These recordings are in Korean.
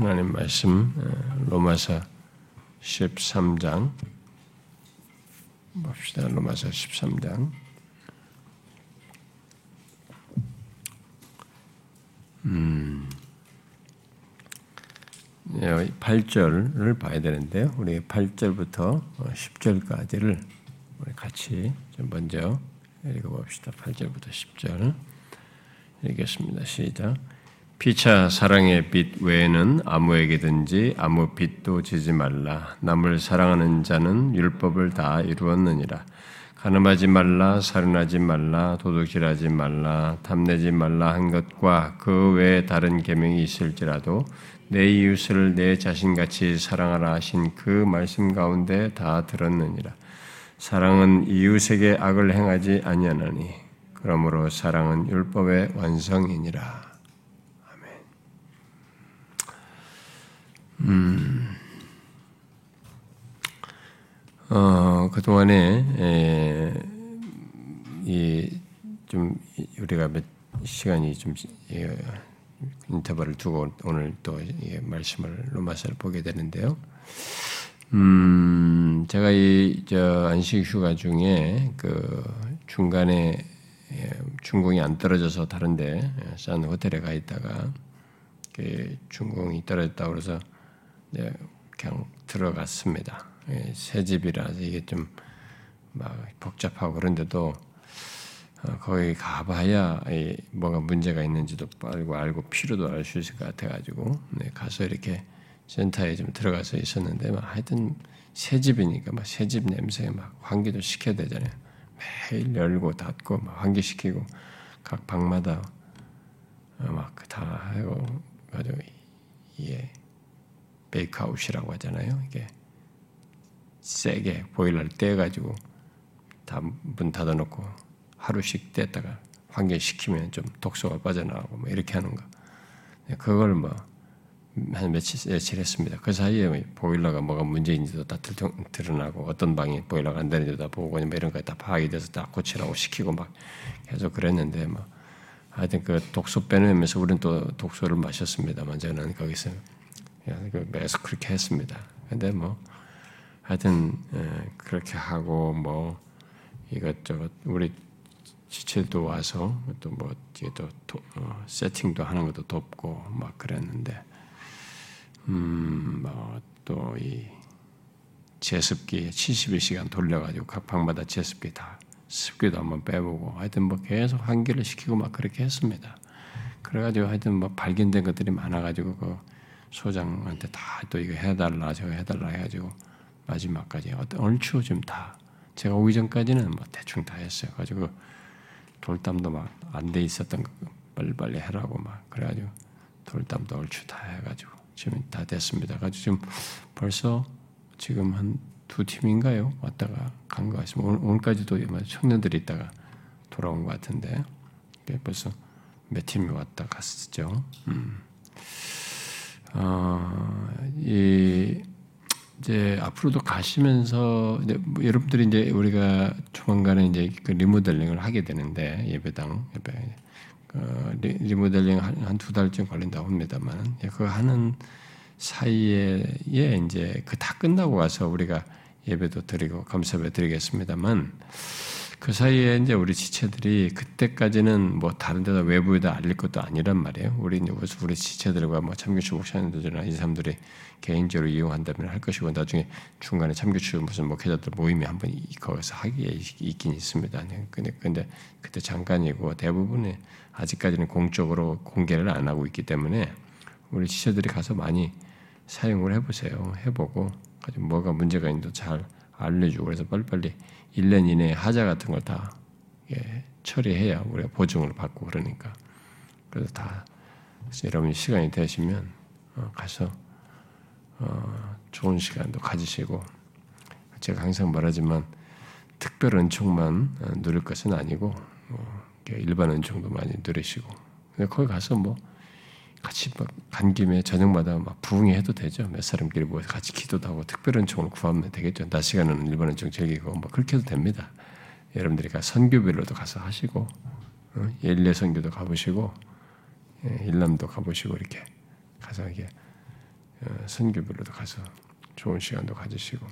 하나님 말씀 로마서 13장 봅시다. 로마서 13장 음, 8절을 봐야 되는데요. 우리 8절부터 10절까지를 우리 같이 좀 먼저 읽어봅시다. 8절부터 10절 읽겠습니다. 시작. 피차 사랑의 빛 외에는 아무에게든지 아무 빛도 지지 말라. 남을 사랑하는 자는 율법을 다 이루었느니라. 가늠하지 말라, 살인하지 말라, 도둑질하지 말라, 탐내지 말라 한 것과 그 외에 다른 계명이 있을지라도 내 이웃을 내 자신같이 사랑하라 하신 그 말씀 가운데 다 들었느니라. 사랑은 이웃에게 악을 행하지 아니하나니 그러므로 사랑은 율법의 완성이니라. 아멘. 음. 어, 그동안에, 이, 좀, 우리가 몇 시간이 좀, 예, 인터벌을 두고 오늘 또 예, 말씀을, 로마서를 보게 되는데요. 음, 제가 이, 저, 안식 휴가 중에 그 중간에 예, 중공이 안 떨어져서 다른데, 싼 호텔에 가 있다가, 그 중공이 떨어졌다고 그래서, 네, 그냥 들어갔습니다. 새 집이라서 이게 좀 막 복잡하고 그런데도 어, 거기 가봐야 뭐가 문제가 있는지도 알고 알고 필요도 알 수 있을 것 같아가지고 네, 가서 이렇게 센터에 좀 들어가서 있었는데 막 하여튼 새 집이니까 막 새 집 냄새에 막 환기도 시켜야 되잖아요. 매일 열고 닫고 막 환기시키고 각 방마다 어, 막다 하고 가지고 이게 베이크아웃이라고 하잖아요. 이게 세게 보일러를 떼가지고 다 문 닫아놓고 하루씩 뗐다가 환기시키면 좀 독소가 빠져나가고 뭐 이렇게 하는 거. 네, 그걸 뭐 한 며칠, 며칠 했습니다. 그 사이에 뭐 보일러가 뭐가 문제인지도 다 드러나고 어떤 방이 보일러가 안 되는지도 다 보고 뭐 이런 거다 파악이 돼서 다 고치라고 시키고 막 계속 그랬는데 뭐 하여튼 그 독소 빼내면서 우리는 또 독소를 마셨습니다만 저는 거기서 그 계속 그렇게 했습니다. 근데 뭐 하여튼 그렇게 하고 뭐 이것저것 우리 지체도 와서 또 뭐 뒤에 또 어, 세팅도 하는 것도 돕고 막 그랬는데 음뭐 이 제습기 72시간 돌려가지고 각 방마다 제습기 다 습기도 한번 빼보고 하여튼 뭐 계속 환기를 시키고 막 그렇게 했습니다. 그래가지고 하여튼 뭐 발견된 것들이 많아가지고 그 소장한테 다 또 이거 해달라 저거 해달라 해가지고 마지막까지 어떤 얼추 좀 다 제가 오기 전까지는 뭐 대충 다 했어요. 가지고 돌담도 막 안 돼 있었던 거 빨리빨리 해라고 막 그래가지고 돌담도 얼추 다 해가지고 지금 다 됐습니다. 가지고 지금 벌써 지금 한 두 팀인가요? 왔다가 간 것 같습니다. 오늘, 오늘까지도 청년들이 있다가 돌아온 것 같은데 벌써 몇 팀이 왔다 갔었죠. 음. 어, 이 이제 앞으로도 가시면서 이제 뭐 여러분들이 이제 우리가 조만간에 이제 그 리모델링을 하게 되는데 예배당 예배. 그 리모델링 한 두 달쯤 걸린다고 합니다만 그거 하는 사이에 이제 그 다 끝나고 와서 우리가 예배도 드리고 감사배 드리겠습니다만 그 사이에 이제 우리 지체들이 그때까지는 뭐 다른 데다 외부에다 알릴 것도 아니란 말이에요. 우리 우리 지체들과 뭐 참교추 목사님들이나 이 사람들이 개인적으로 이용한다면 할 것이고 나중에 중간에 참교추 무슨 목회자들 모임이 한번 거기서 하기에 있긴 있습니다. 네, 근데 근데 그때 잠깐이고 대부분이 아직까지는 공적으로 공개를 안 하고 있기 때문에 우리 지체들이 가서 많이 사용을 해보세요. 해보고 뭐가 문제가 있는지 잘 알려주고 그래서 빨리빨리 1년 이내에 하자 같은 걸다 예, 처리해야 우리가 보증을 받고 그러니까. 그래서 다 여러분이 시간이 되시면 어, 가서 어, 좋은 시간도 가지시고. 제가 항상 말하지만 특별 은총만 어, 누릴 것은 아니고 일반 은총도 많이 누리시고. 거기 가서 뭐 같이 막간 김에 저녁마다 막 부흥해도 되죠. 몇 사람끼리 모여서 같이 기도도 하고 특별한 총을 구하면 되겠죠. 낮 시간은 일본은 좀 즐기고 뭐 그렇게 해도 됩니다. 여러분들이 가 선교별로도 가서 하시고 어? 일례 선교도 가보시고 예, 일남도 가보시고 이렇게 가서 이게 어, 선교별로도 가서 좋은 시간도 가지시고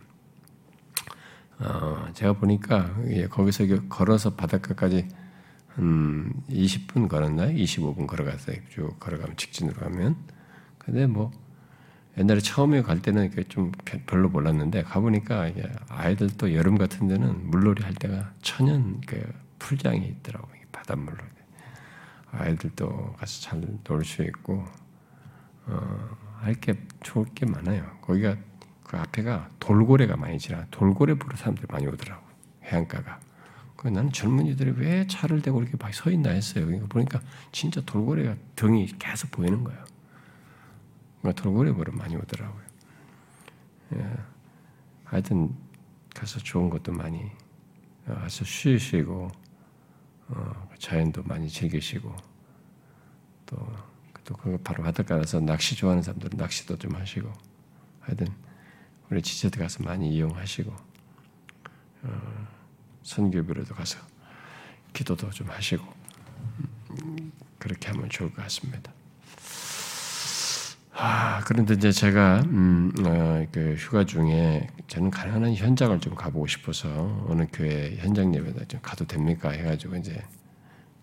어, 제가 보니까 거기서 걸어서 바닷가까지 한 20분 걸었나요? 25분 걸어갔어요. 쭉 걸어가면 직진으로 가면. 근데 뭐 옛날에 처음에 갈 때는 좀 별로 몰랐는데 가보니까 아이들도 여름 같은 데는 물놀이 할 때가 천연 그 풀장이 있더라고요. 바닷물로. 아이들도 가서 잘 놀 수 있고 어, 할게 좋을 게 많아요. 거기가 그 앞에가 돌고래가 많이 지나 돌고래 보러 사람들이 많이 오더라고 해안가가. 그 나는 젊은이들이 왜 차를 대고 이렇게 막 서 있나 했어요. 그러니까 보니까 진짜 돌고래가 등이 계속 보이는 거예요. 그러니까 돌고래 보러 많이 오더라고요. 예. 하여튼 가서 좋은 것도 많이 가서 쉬시고 어, 자연도 많이 즐기시고 또, 또 그거 바로 바닷가라서 낚시 좋아하는 사람들은 낚시도 좀 하시고 하여튼 우리 지체들 가서 많이 이용하시고 어, 선교비로도 가서 기도도 좀 하시고 음, 그렇게 하면 좋을 것 같습니다. 아, 그런데 이제 제가 음, 어, 그 휴가 중에 저는 가능한 현장을 좀 가보고 싶어서 어느 교회 현장 예배다 좀 가도 됩니까 해가지고 이제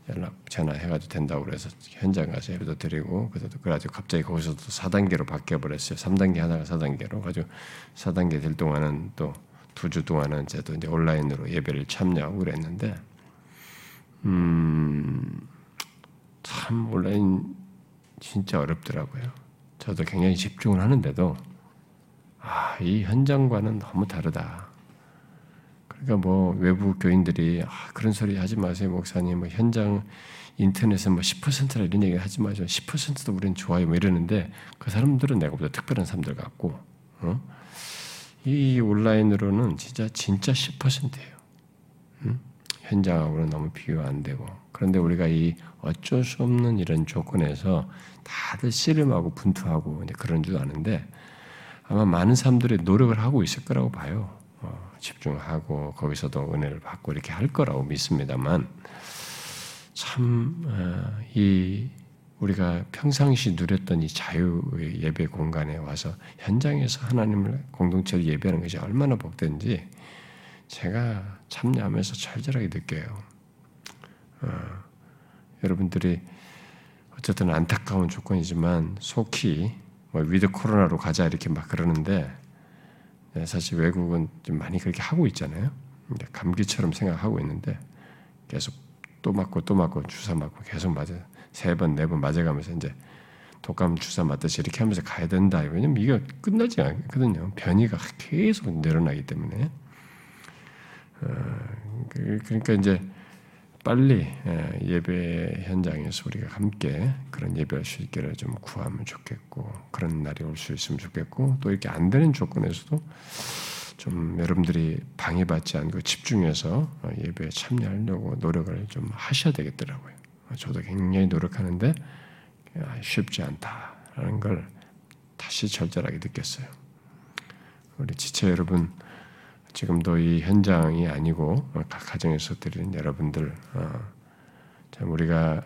연락 전화해가지고 된다고 그래서 현장 가서 예배도 드리고 그래서 그래가지고 갑자기 거기서도 4단계로 바뀌어 버렸어요. 3단계 하다가 4단계로 가지고 4단계 될 동안은 또 두 주 동안은 저도 이제 온라인으로 예배를 참여하고 그랬는데 음, 참 온라인 진짜 어렵더라고요. 저도 굉장히 집중을 하는데도 아, 이 현장과는 너무 다르다. 그러니까 뭐 외부 교인들이 아, 그런 소리 하지 마세요, 목사님. 뭐 현장 인터넷에 뭐 10%라 이런 얘기 하지 마죠. 10%도 우리는 좋아요, 뭐 이러는데 그 사람들은 내가보다 특별한 사람들 같고, 어? 이 온라인으로는 진짜 진짜 10%예요. 응? 현장하고는 너무 비교 안 되고. 그런데 우리가 이 어쩔 수 없는 이런 조건에서 다들 씨름하고 분투하고 그런 줄 아는데 아마 많은 사람들이 노력을 하고 있을 거라고 봐요. 어, 집중하고 거기서도 은혜를 받고 이렇게 할 거라고 믿습니다만 참이 어, 우리가 평상시 누렸던 이 자유의 예배 공간에 와서 현장에서 하나님을 공동체로 예배하는 것이 얼마나 복된지 제가 참여하면서 철저하게 느껴요. 어, 여러분들이 어쨌든 안타까운 조건이지만 속히 뭐 with 코로나로 가자 이렇게 막 그러는데 네, 사실 외국은 좀 많이 그렇게 하고 있잖아요. 감기처럼 생각하고 있는데 계속 또 맞고 또 맞고 주사 맞고 계속 맞아 세 번 네 번 맞아가면서 이제 독감 주사 맞듯이 이렇게 하면서 가야 된다. 왜냐면 이게 끝나지 않거든요. 변이가 계속 늘어나기 때문에. 어, 그, 그러니까 이제 빨리 예, 예배 현장에서 우리가 함께 그런 예배할 수 있기를 좀 구하면 좋겠고 그런 날이 올 수 있으면 좋겠고 또 이렇게 안 되는 조건에서도 좀 여러분들이 방해받지 않고 집중해서 예배에 참여하려고 노력을 좀 하셔야 되겠더라고요. 저도 굉장히 노력하는데 쉽지 않다라는 걸 다시 절절하게 느꼈어요. 우리 지체 여러분 지금도 이 현장이 아니고 각 가정에서 드리는 여러분들, 어, 우리가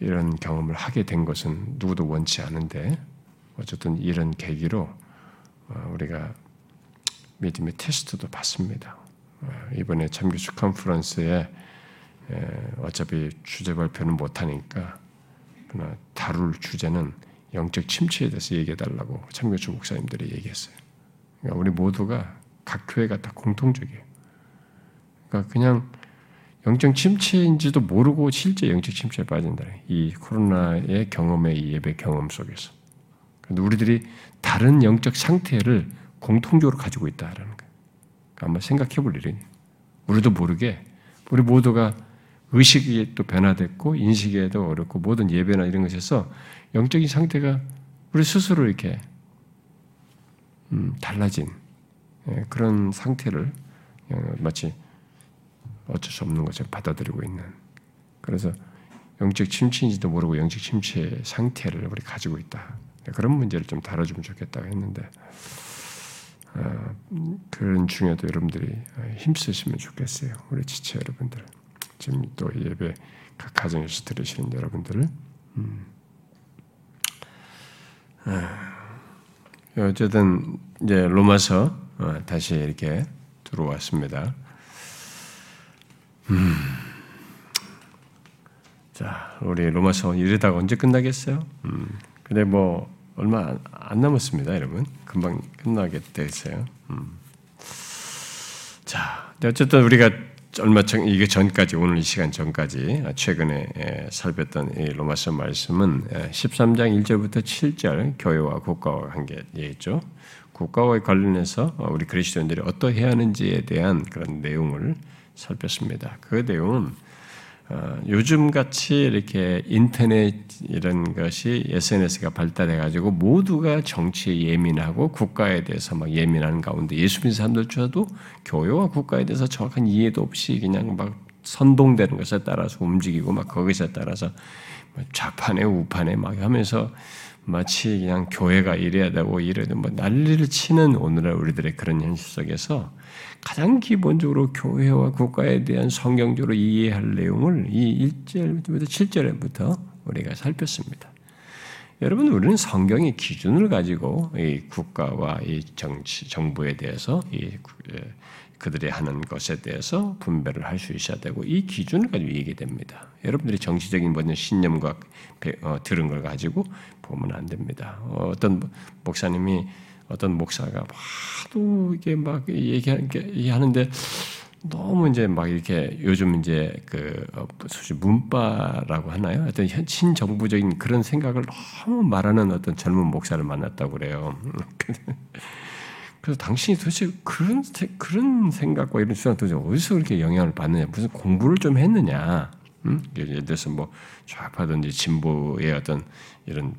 이런 경험을 하게 된 것은 누구도 원치 않은데 어쨌든 이런 계기로 어, 우리가 믿음의 테스트도 받습니다. 어, 이번에 참교수 컨퍼런스에 어차피 주제 발표는 못하니까 다룰 주제는 영적 침체에 대해서 얘기해달라고 참교수 목사님들이 얘기했어요. 그러니까 우리 모두가 각 교회가 다 공통적이에요. 그러니까 그냥 영적 침체인지도 모르고 실제 영적 침체에 빠진다. 이 코로나의 경험의 이 예배 경험 속에서. 그런데 우리들이 다른 영적 상태를 공통적으로 가지고 있다라는 거예요. 그러니까 한번 생각해 볼 일이에요. 우리도 모르게 우리 모두가 의식이 또 변화됐고 인식에도 어렵고 모든 예배나 이런 것에서 영적인 상태가 우리 스스로 이렇게 음, 달라진 예, 그런 상태를 마치 어쩔 수 없는 것을 받아들이고 있는 그래서 영적 침체인지도 모르고 영적 침체 상태를 우리 가지고 있다. 그런 문제를 좀 다뤄주면 좋겠다고 했는데 어, 그런 중에도 여러분들이 힘쓰시면 좋겠어요. 우리 지체 여러분들 지금 또 예배 각 가정에서 들으시는 여러분들을 음. 아, 어쨌든 이제 로마서 어, 다시 이렇게 들어왔습니다. 음. 자, 우리 로마서 이러다가 언제 끝나겠어요? 음. 근데 뭐 얼마 안 남았습니다, 여러분. 금방 끝나게 됐어요. 음. 자, 어쨌든 우리가 얼마 전 이게 전까지 오늘 이 시간 전까지 최근에 예, 살폈던 이 로마서 말씀은 13장 예, 1절부터 7절 교회와 국가와 관계였죠. 국가와 관련해서 우리 그리스도인들이 어떠해야 하는지에 대한 그런 내용을 살폈습니다. 그 내용은 어, 요즘 같이 이렇게 인터넷 이런 것이 SNS가 발달해 가지고 모두가 정치에 예민하고 국가에 대해서 막 예민한 가운데 예수 믿는 사람들조차도 교회와 국가에 대해서 정확한 이해도 없이 그냥 막 선동되는 것에 따라서 움직이고 막 거기서 따라서 좌판에 우판에 막 하면서 마치 그냥 교회가 이래야 되고 이래야 되고 뭐 난리를 치는 오늘날 우리들의 그런 현실 속에서 가장 기본적으로 교회와 국가에 대한 성경적으로 이해할 내용을 이 1절부터 7절부터 우리가 살폈습니다. 여러분, 우리는 성경의 기준을 가지고 이 국가와 이 정치, 정부에 대해서 이 그들이 하는 것에 대해서 분별을 할 수 있어야 되고 이 기준을 가지고 얘기 됩니다. 여러분들이 정치적인 모든 신념과 어, 들은 걸 가지고 보면 안 됩니다. 어, 어떤 목사님이 어떤 목사가 하도 이게 막 얘기하는데 너무 이제 막 이렇게 요즘 이제 그 소위 어, 문바라고 하나요? 어떤 친정부적인 그런 생각을 너무 말하는 어떤 젊은 목사를 만났다고 그래요. 그래서 당신이 도대체 그런 그런 생각과 이런 수상 도대체 어디서 그렇게 영향을 받느냐? 무슨 공부를 좀 했느냐? 음? 예를 들어서 뭐 좌파든지 진보의 어떤 이런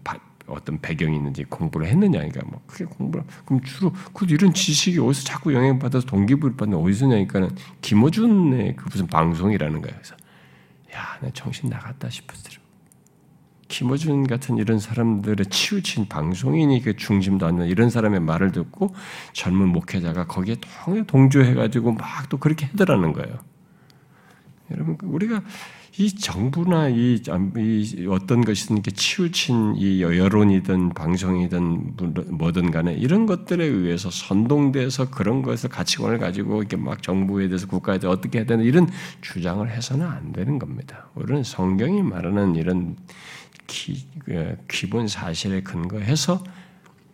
어떤 배경이 있는지 공부를 했느냐, 그러니까 뭐 크게 공부를 그럼 주로 그 이런 지식이 어디서 자꾸 영향 받아서 동기부여 받는 어디서냐니까는 김어준의 그 무슨 방송이라는 거예요. 그래서 야, 나 정신 나갔다 싶었어요. 김어준 같은 이런 사람들의 치우친 방송인이 그 중심도 안 되는 이런 사람의 말을 듣고 젊은 목회자가 거기에 동조해가지고 막 또 그렇게 해더라는 거예요. 여러분 우리가 이 정부나 이, 이 어떤 것이든 이렇게 치우친 이 여론이든 방송이든 뭐든 간에 이런 것들에 의해서 선동돼서 그런 것을 가치관을 가지고 이렇게 막 정부에 대해서 국가에 대해서 어떻게 해야 되는 이런 주장을 해서는 안 되는 겁니다. 우리는 성경이 말하는 이런 기, 그 기본 사실에 근거해서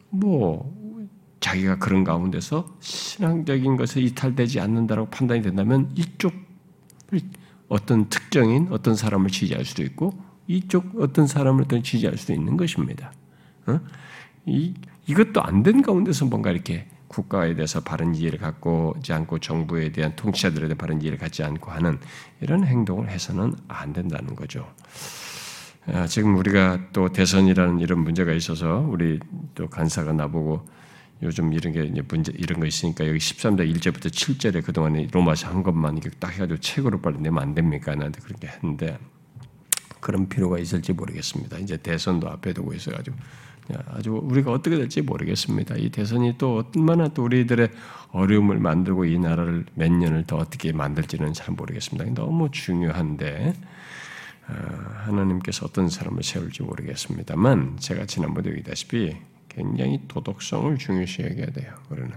뭐 자기가 그런 가운데서 신앙적인 것에 이탈되지 않는다라고 판단이 된다면 이쪽 어떤 특정인 어떤 사람을 지지할 수도 있고 이쪽 어떤 사람을 또 지지할 수도 있는 것입니다. 어? 이 이것도 안 된 가운데서 뭔가 이렇게 국가에 대해서 바른 이해를 갖고지 않고 정부에 대한 통치자들에 대한 바른 이해를 갖지 않고 하는 이런 행동을 해서는 안 된다는 거죠. 아, 지금 우리가 또 대선이라는 이런 문제가 있어서 우리 또 간사가 나보고 요즘 이런 게 문제 이런 거 있으니까 여기 13장 1절부터 7절에 그동안에 로마서 한 것만 이렇게 딱 해가지고 책으로 빨리 내면 안 됩니까? 나한테 그렇게 했는데 그런 필요가 있을지 모르겠습니다. 이제 대선도 앞에 두고 있어가지고 아주 우리가 어떻게 될지 모르겠습니다. 이 대선이 또 얼마나 또 우리들의 어려움을 만들고 이 나라를 몇 년을 더 어떻게 만들지는 잘 모르겠습니다. 너무 중요한데 어, 하나님께서 어떤 사람을 세울지 모르겠습니다만 제가 지난번에 얘기다시피 굉장히 도덕성을 중요시 여겨야 돼요. 우리는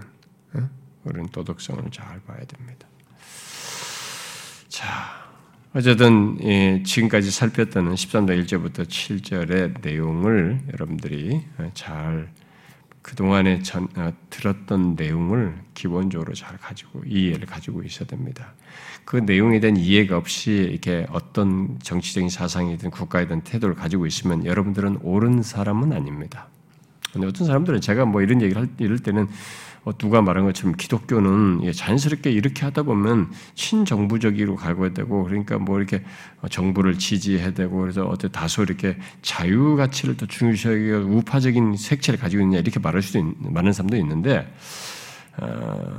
우리는 도덕성을 잘 봐야 됩니다. 자, 어쨌든 예, 지금까지 살폈던 13장 1절부터 7절의 내용을 여러분들이 잘 그동안에 전, 어, 들었던 내용을 기본적으로 잘 가지고 이해를 가지고 있어야 됩니다. 그 내용에 대한 이해가 없이 이렇게 어떤 정치적인 사상이든 국가이든 태도를 가지고 있으면 여러분들은 옳은 사람은 아닙니다. 근데 어떤 사람들은 제가 뭐 이런 얘기를 할, 이럴 때는 어, 누가 말한 것처럼 기독교는 자연스럽게 이렇게 하다 보면 친정부적으로 가고 되고 그러니까 뭐 이렇게 정부를 지지해야 되고 그래서 어때 다소 이렇게 자유 가치를 더 중요시하게 우파적인 색채를 가지고 있느냐 이렇게 말할 수도 있는 많은 사람도 있는데 어,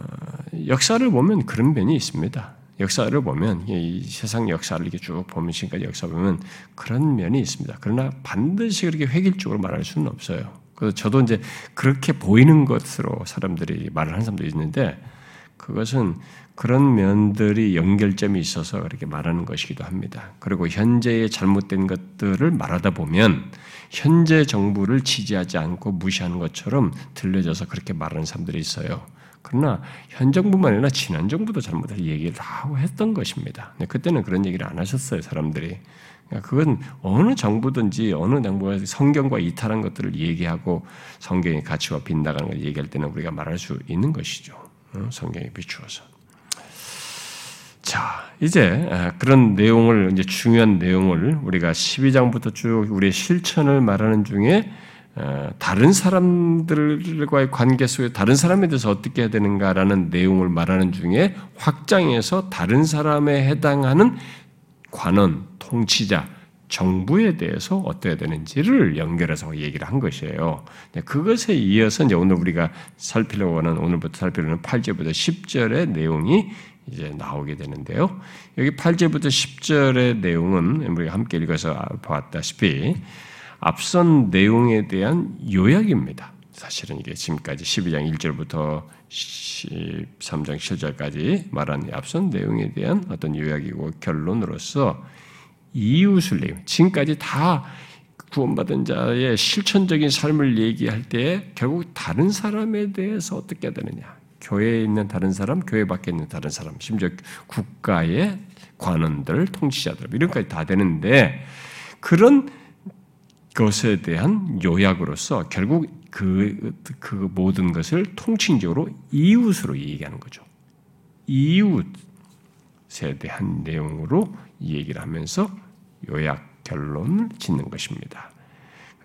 역사를 보면 그런 면이 있습니다. 역사를 보면 이 세상 역사를 이렇게 쭉 보면 지금까지 역사 보면 그런 면이 있습니다. 그러나 반드시 그렇게 획일적으로 말할 수는 없어요. 그래서 저도 이제 그렇게 보이는 것으로 사람들이 말을 하는 사람도 있는데 그것은 그런 면들이 연결점이 있어서 그렇게 말하는 것이기도 합니다. 그리고 현재의 잘못된 것들을 말하다 보면 현재 정부를 지지하지 않고 무시하는 것처럼 들려져서 그렇게 말하는 사람들이 있어요. 그러나 현 정부만 아니라 지난 정부도 잘못을 얘기를 다 했던 것입니다. 그때는 그런 얘기를 안 하셨어요, 사람들이. 그러니까 그건 어느 정부든지 어느 정부가 성경과 이탈한 것들을 얘기하고 성경의 가치와 빗나가는 걸 얘기할 때는 우리가 말할 수 있는 것이죠. 어, 성경에 비추어서. 자, 이제 아, 그런 내용을 이제 중요한 내용을 우리가 12장부터 쭉 우리의 실천을 말하는 중에 어, 다른 사람들과의 관계 속에 다른 사람에 대해서 어떻게 해야 되는가라는 내용을 말하는 중에 확장해서 다른 사람에 해당하는 관원, 통치자, 정부에 대해서 어떠해야 되는지를 연결해서 얘기를 한 것이에요. 그것에 이어서 이제 오늘 우리가 살피려고 하는 오늘부터 살피려는 8절부터 10절의 내용이 이제 나오게 되는데요. 여기 8절부터 10절의 내용은 우리가 함께 읽어서 보았다시피 앞선 내용에 대한 요약입니다. 사실은 이게 지금까지 12장 1절부터 13장 7절까지 말한 앞선 내용에 대한 어떤 요약이고 결론으로서 이웃을 얘기 지금까지 다 구원받은 자의 실천적인 삶을 얘기할 때 결국 다른 사람에 대해서 어떻게 해야 되느냐. 교회에 있는 다른 사람, 교회 밖에 있는 다른 사람, 심지어 국가의 관원들, 통치자들, 이런 까지 다 되는데 그런 것에 대한 요약으로서 결국 그, 그 모든 것을 통칭적으로 이웃으로 얘기하는 거죠. 이웃에 대한 내용으로 얘기를 하면서 요약 결론을 짓는 것입니다.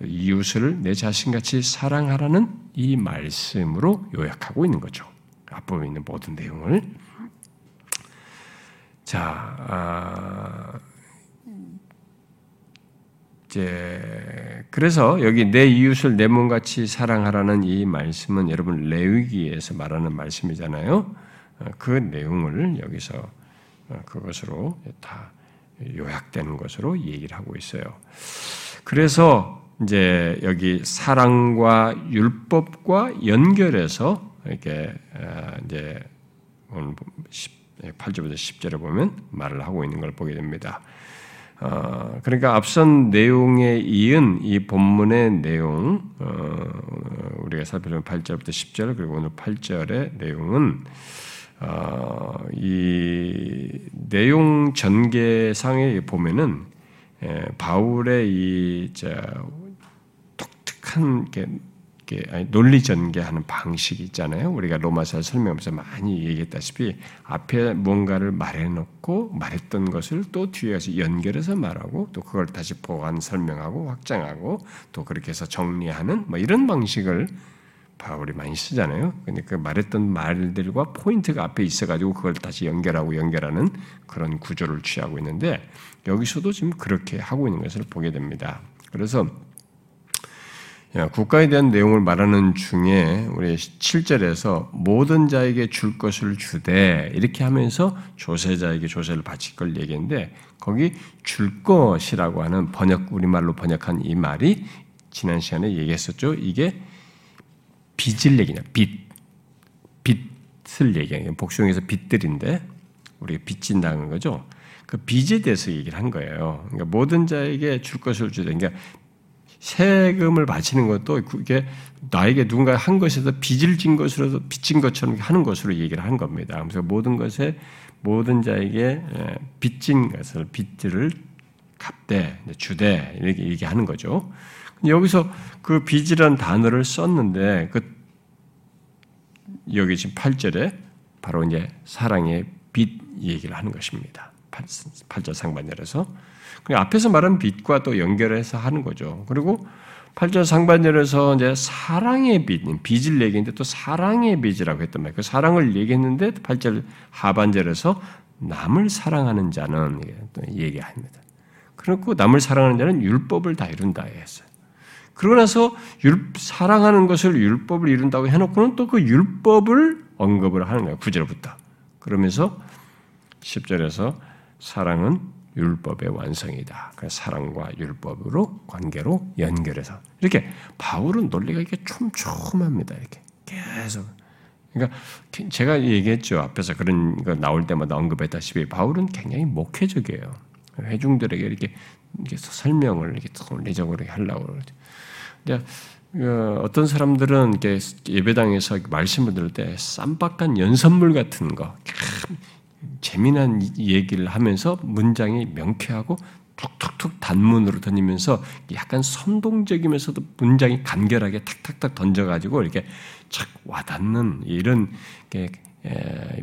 이웃을 내 자신같이 사랑하라는 이 말씀으로 요약하고 있는 거죠. 앞부분에 있는 모든 내용을. 자, 아, 이제 그래서 여기 내 이웃을 내 몸같이 사랑하라는 이 말씀은 여러분 레위기에서 말하는 말씀이잖아요. 어, 그 내용을 여기서 어, 그것으로 다 요약되는 것으로 얘기를 하고 있어요. 그래서 이제 여기 사랑과 율법과 연결해서 이렇게 어, 이제 오늘 8절부터 10절에 보면 말을 하고 있는 걸 보게 됩니다. 어, 그러니까 앞선 내용에 이은 이 본문의 내용, 어, 우리가 살펴본 8절부터 10절, 그리고 오늘 8절의 내용은, 어, 이 내용 전개상에 보면은, 예, 바울의 이, 자, 독특한 논리 전개하는 방식이 있잖아요. 우리가 로마서 설명하면서 많이 얘기했다시피 앞에 뭔가를 말해놓고 말했던 것을 또 뒤에 서 연결해서 말하고 또 그걸 다시 보완 설명하고 확장하고 또 그렇게 해서 정리하는 뭐 이런 방식을 바울이 많이 쓰잖아요. 근데 그 말했던 말들과 포인트가 앞에 있어가지고 그걸 다시 연결하고 연결하는 그런 구조를 취하고 있는데 여기서도 지금 그렇게 하고 있는 것을 보게 됩니다. 그래서 국가에 대한 내용을 말하는 중에 우리 7절에서 모든 자에게 줄 것을 주되 이렇게 하면서 조세자에게 조세를 바칠 걸 얘기했는데 거기 줄 것이라고 하는 번역 우리말로 번역한 이 말이 지난 시간에 얘기했었죠. 이게 빚을 얘기냐 빚 빚을 얘기하는 복수형에서 빚들인데 우리가 빚진다는 거죠. 그 빚에 대해서 얘기를 한 거예요. 그러니까 모든 자에게 줄 것을 주되 그러니까 세금을 바치는 것도 그게 나에게 누군가 한 것에서 빚을 진 것으로 빚진 것처럼 하는 것으로 얘기를 한 겁니다. 그래서 모든 것에 모든 자에게 예, 빚진 것을 빚들을 갚되 주되 이렇게 얘기하는 거죠. 여기서 그 빚이라는 단어를 썼는데 그 여기 지금 8절에 바로 이제 사랑의 빚 얘기를 하는 것입니다. 8절 상반절에서 앞에서 말한 빛과 또 연결해서 하는 거죠. 그리고 8절 상반절에서 이제 사랑의 빛, 빚을 얘기했는데 또 사랑의 빚이라고 했단 말이에요. 그 사랑을 얘기했는데 8절 하반절에서 남을 사랑하는 자는 또 얘기합니다. 그렇고 남을 사랑하는 자는 율법을 다 이룬다 했어요. 그러고 나서 율, 사랑하는 것을 율법을 이룬다고 해놓고는 또 그 율법을 언급을 하는 거예요. 9절부터. 그러면서 10절에서 사랑은 율법의 완성이다. 그 사랑과 율법으로 관계로 연결해서 이렇게 바울은 논리가 이렇게 촘촘합니다. 이렇게 계속. 그러니까 제가 얘기했죠 앞에서 그런 거 나올 때마다 언급했다시피 바울은 굉장히 목회적이에요. 회중들에게 이렇게 설명을 이렇게 논리적으로 하려고 그러죠. 근데 어, 어떤 사람들은 이렇게 예배당에서 말씀을 들을 때 쌈박한 연선물 같은 거, 재미난 얘기를 하면서 문장이 명쾌하고 툭툭툭 단문으로 던지면서 약간 선동적이면서도 문장이 간결하게 탁탁탁 던져가지고 이렇게 착 와닿는 이런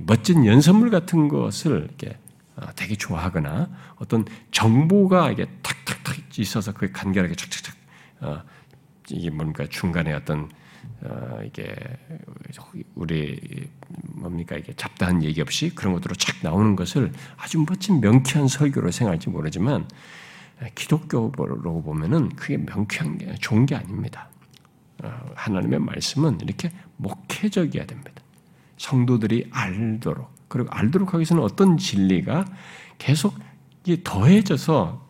멋진 연선물 같은 것을 이렇게 어, 되게 좋아하거나 어떤 정보가 이게 탁탁탁 있어서 그 간결하게 착착착 어, 이게 뭔가 중간에 어떤 어, 이게 우리 뭡니까 이게 잡다한 얘기 없이 그런 것들로 착 나오는 것을 아주 멋진 명쾌한 설교로 생각할지 모르지만 기독교로 보면은 그게 명쾌한 게 좋은 게 아닙니다. 어, 하나님의 말씀은 이렇게 목회적이어야 됩니다. 성도들이 알도록 그리고 알도록 하기 위해서는 어떤 진리가 계속 더해져서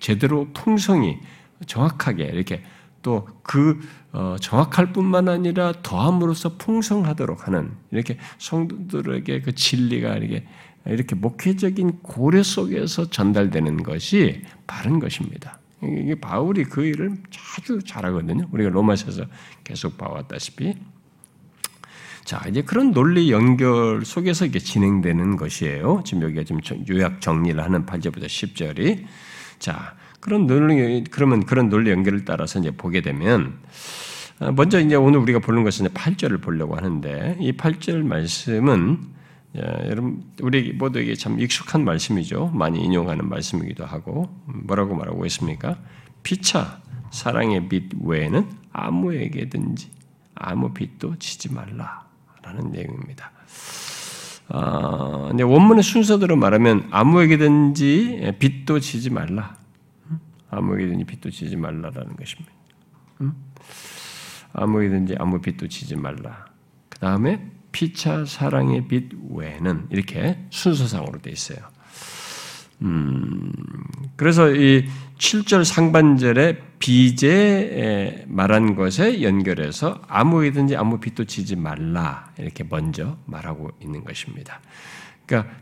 제대로 풍성이 정확하게 이렇게 또그 어, 정확할 뿐만 아니라 더함으로써 풍성하도록 하는 이렇게 성도들에게 그 진리가 이렇게 이렇게 목회적인 고려 속에서 전달되는 것이 바른 것입니다. 이게 바울이 그 일을 아주 잘하거든요. 우리가 로마서에서 계속 봐왔다시피. 자, 이제 그런 논리 연결 속에서 이게 진행되는 것이에요. 지금 여기가 지금 요약 정리를 하는 8절부터 10절이. 자, 그런 논리, 그러면 그런 논리 연결을 따라서 이제 보게 되면, 어, 먼저 이제 오늘 우리가 보는 것은 8절을 보려고 하는데, 이 8절 말씀은, 여러분, 우리 모두에게 참 익숙한 말씀이죠. 많이 인용하는 말씀이기도 하고, 뭐라고 말하고 있습니까? 피차, 사랑의 빛 외에는 아무에게든지 아무 빛도 지지 말라라는 내용입니다. 어, 원문의 순서대로 말하면 아무에게든지 빛도 지지 말라. 아무에게든지 빚도 지지 말라라는 것입니다. 음? 아무에게든지 아무 빚도 지지 말라. 그 다음에 피차 사랑의 빚 외에는 이렇게 순서상으로 돼 있어요. 음, 그래서 이 7절 상반절에 비제 말한 것에 연결해서 아무에든지 아무 빚도 지지 말라 이렇게 먼저 말하고 있는 것입니다. 그러니까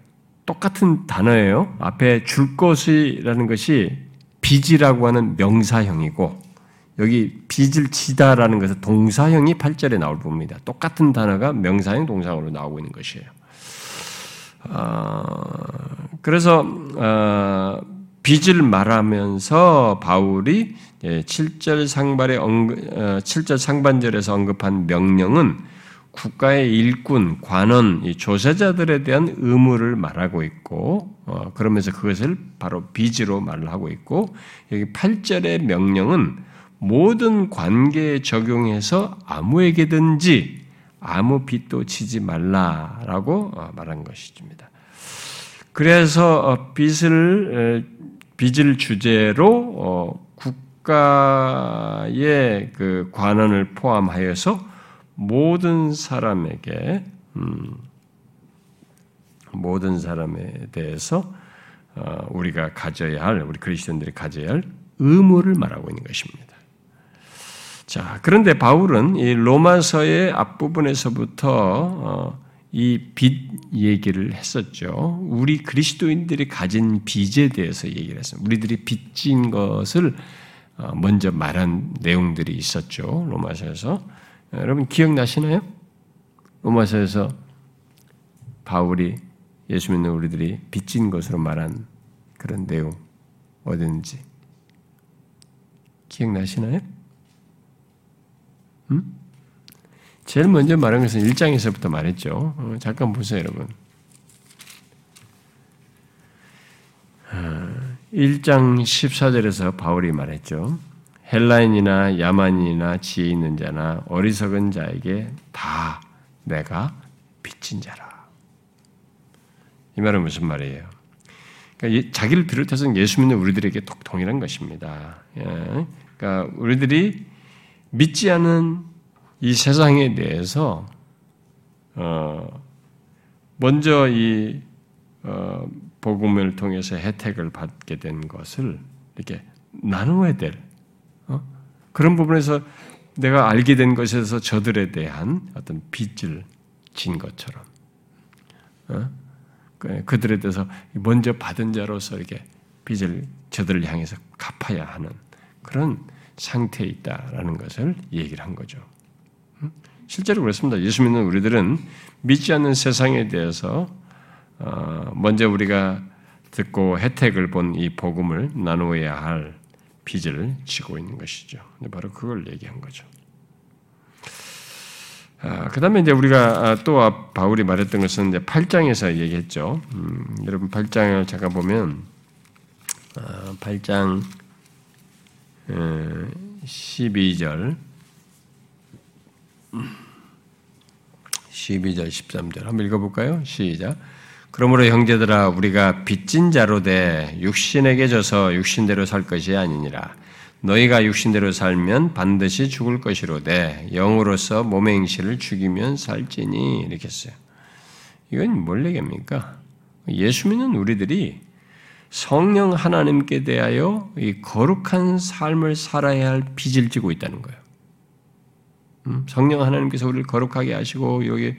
똑같은 단어예요. 앞에 줄 것이라는 것이 빚이라고 하는 명사형이고 여기 빚을 지다라는 것은 동사형이 8절에 나올 부분입니다. 똑같은 단어가 명사형 동사형으로 나오고 있는 것이에요. 어, 그래서 어, 빚을 말하면서 바울이 7절 상반의 언급, 7절 상반절에서 언급한 명령은 국가의 일꾼, 관원, 조세자들에 대한 의무를 말하고 있고, 어, 그러면서 그것을 바로 빚으로 말을 하고 있고, 여기 8절의 명령은 모든 관계에 적용해서 아무에게든지 아무 빚도 치지 말라라고 어, 말한 것입니다. 그래서 어, 빚을 빚을 주제로 국가의 그 관원을 포함하여서 모든 사람에게 음, 모든 사람에 대해서 어, 우리가 가져야 할 우리 그리스도인들이 가져야 할 의무를 말하고 있는 것입니다. 자, 그런데 바울은 이 로마서의 앞부분에서부터 어, 이빚 얘기를 했었죠. 우리 그리스도인들이 가진 빚에 대해서 얘기를 했습니다. 우리들이 빚진 것을 어, 먼저 말한 내용들이 있었죠. 로마서에서. 여러분 기억나시나요? 로마서에서 바울이 예수 믿는 우리들이 빚진 것으로 말한 그런 내용 어딘지 기억나시나요? 음? 제일 먼저 말한 것은 1장에서부터 말했죠. 어, 잠깐 보세요, 여러분. 1장 어, 14절에서 바울이 말했죠. 헬라인이나 야만인이나 지혜 있는 자나 어리석은 자에게 다 내가 빚진 자라. 이 말은 무슨 말이에요? 그러니까 자기를 비롯해서 예수 믿는 우리들에게 동일한 것입니다. 예. 그러니까 우리들이 믿지 않은 이 세상에 대해서 어, 먼저 이 어, 복음을 통해서 혜택을 받게 된 것을 이렇게 나누어야 될 어? 그런 부분에서 내가 알게 된 것에서 저들에 대한 어떤 빚을 진 것처럼 어? 그, 그들에 대해서 먼저 받은 자로서 이렇게 빚을 저들을 향해서 갚아야 하는 그런 상태에 있다라는 것을 얘기를 한 거죠. 실제로 그렇습니다. 예수 믿는 우리들은 믿지 않는 세상에 대해서 어, 먼저 우리가 듣고 혜택을 본 이 복음을 나누어야 할 빚을 지고 있는 것이죠. 바로 그걸 얘기한 거죠. 아, 그 다음에 이제 우리가 아, 또 바울이 말했던 것은 이제 8장에서 얘기했죠. 음, 여러분 8장을 잠깐 보면, 아, 8장 12절, 12절, 13절 한번 읽어볼까요? 시작. 그러므로 형제들아 우리가 빚진 자로 돼 육신에게 져서 육신대로 살 것이 아니니라. 너희가 육신대로 살면 반드시 죽을 것이로되 영으로서 몸의 행실을 죽이면 살지니 이렇게 했어요. 이건 뭘 얘기합니까? 예수 믿는 우리들이 성령 하나님께 대하여 이 거룩한 삶을 살아야 할 빚을 지고 있다는 거예요. 음? 성령 하나님께서 우리를 거룩하게 하시고 여기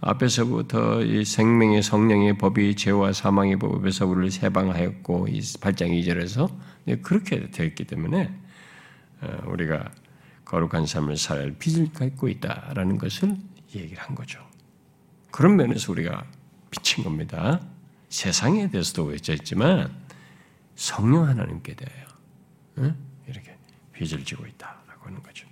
앞에서부터 이 생명의 성령의 법이 죄와 사망의 법에서 우리를 세방하였고 이 8장 2절에서 그렇게 되어 있기 때문에 어, 우리가 거룩한 삶을 살 빚을 갖고 있다라는 것을 얘기를 한 거죠. 그런 면에서 우리가 비친 겁니다. 세상에 대해서도 외쳐 있지만 성령 하나님께 대하여 이렇게 빚을 지고 있다라고 하는 거죠.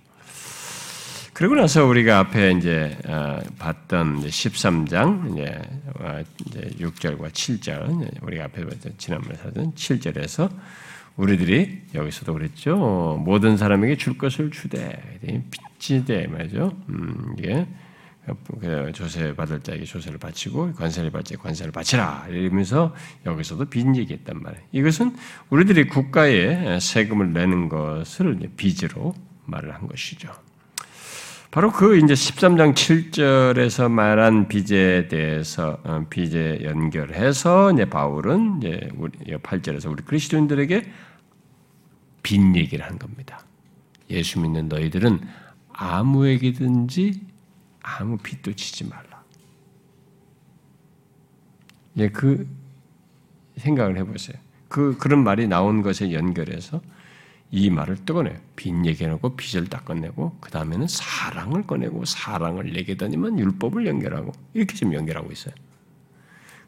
그리고 나서 우리가 앞에 이제 어, 봤던 13장 이제 6절과 7절 우리가 앞에 지난번에 하던 7절에서 우리들이 여기서도 그랬죠. 모든 사람에게 줄 것을 주되 빚지되 말이죠. 음, 이게 그 조세 받을 자에게 조세를 바치고 관세를 자에게 관세를 바치라 이러면서 여기서도 빚 얘기했단 말이에요. 이것은 우리들이 국가에 세금을 내는 것을 빚으로 말을 한 것이죠. 바로 그 이제 13장 7절에서 말한 빚에 대해서 어, 빚에 연결해서 이제 바울은 이제 우리 8절에서 우리 그리스도인들에게 빚 얘기를 하는 겁니다. 예수 믿는 너희들은 아무에게든지 아무 빚도 지지 말라. 예, 그 생각을 해보세요. 그 그런 말이 나온 것에 연결해서 이 말을 꺼내요. 빚 얘기하고 빚을 딱 꺼내고 그 다음에는 사랑을 꺼내고 사랑을 내게 다니면 율법을 연결하고 이렇게 지금 연결하고 있어요.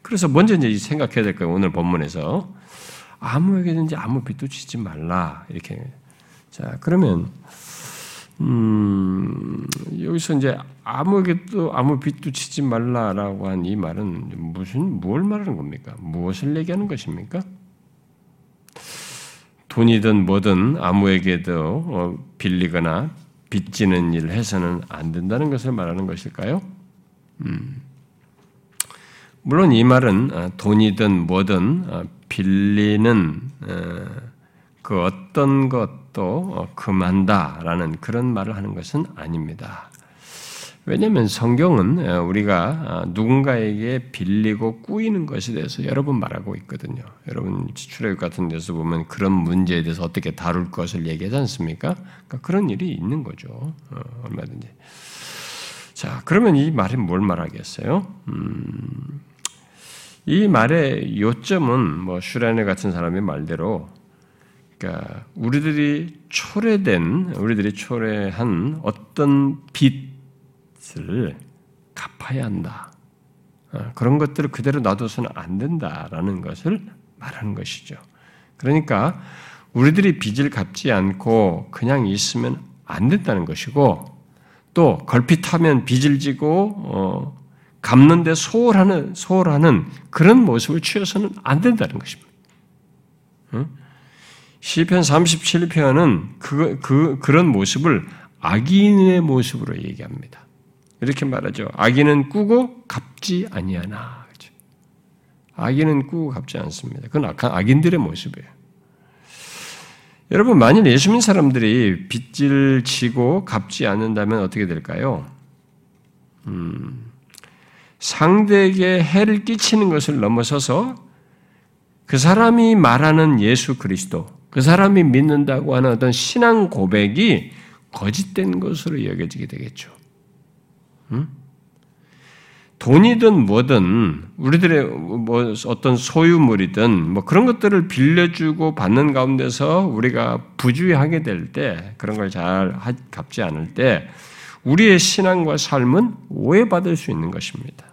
그래서 먼저 이제 생각해야 될 거예요. 오늘 본문에서 아무에게든지 아무 빚도 지지 말라 이렇게. 자 그러면 음, 여기서 이제 아무에게도 아무 빚도 지지 말라라고 한 이 말은 무슨 뭘 말하는 겁니까? 무엇을 얘기하는 것입니까? 돈이든 뭐든 아무에게도 어, 빌리거나 빚지는 일을 해서는 안 된다는 것을 말하는 것일까요? 음. 물론 이 말은 어, 돈이든 뭐든 어, 빌리는 그 어떤 것도 금한다라는 그런 말을 하는 것은 아닙니다. 왜냐하면 성경은 어, 우리가 어, 누군가에게 빌리고 꾸이는 것에 대해서 여러 번 말하고 있거든요. 여러분 출애굽 같은 데서 보면 그런 문제에 대해서 어떻게 다룰 것을 얘기하지 않습니까? 그러니까 그런 일이 있는 거죠. 어, 얼마든지. 자, 그러면 이 말이 뭘 말하겠어요? 음, 이 말의 요점은 뭐 슈라네 같은 사람의 말대로 그러니까 우리들이 초래된 우리들이 초래한 어떤 빛 빚을 갚아야 한다. 어, 그런 것들을 그대로 놔둬서는 안 된다라는 것을 말하는 것이죠. 그러니까 우리들이 빚을 갚지 않고 그냥 있으면 안 된다는 것이고 또 걸핏하면 빚을 지고 어, 갚는데 소홀하는 소홀하는 그런 모습을 취해서는 안 된다는 것입니다. 시편 37편은 그, 그, 그런 모습을 악인의 모습으로 얘기합니다. 이렇게 말하죠. 악인은 꾸고 갚지 아니하나. 그렇죠? 악인은 꾸고 갚지 않습니다. 그건 악인들의 모습이에요. 여러분, 만일 예수 믿 사람들이 빚을 지고 갚지 않는다면 어떻게 될까요? 음, 상대에게 해를 끼치는 것을 넘어서서 그 사람이 말하는 예수 그리스도, 그 사람이 믿는다고 하는 어떤 신앙 고백이 거짓된 것으로 여겨지게 되겠죠. 돈이든 뭐든 우리들의 뭐 어떤 소유물이든 뭐 그런 것들을 빌려주고 받는 가운데서 우리가 부주의하게 될 때 그런 걸 잘 갚지 않을 때 우리의 신앙과 삶은 오해받을 수 있는 것입니다.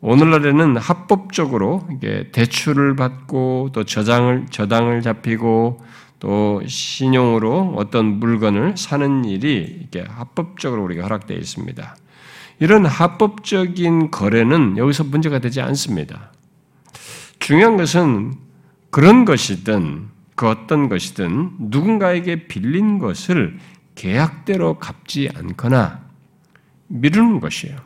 오늘날에는 합법적으로 대출을 받고 또 저장을 저당을 잡히고 또 신용으로 어떤 물건을 사는 일이 이게 합법적으로 우리가 허락되어 있습니다. 이런 합법적인 거래는 여기서 문제가 되지 않습니다. 중요한 것은 그런 것이든 그 어떤 것이든 누군가에게 빌린 것을 계약대로 갚지 않거나 미루는 것이에요.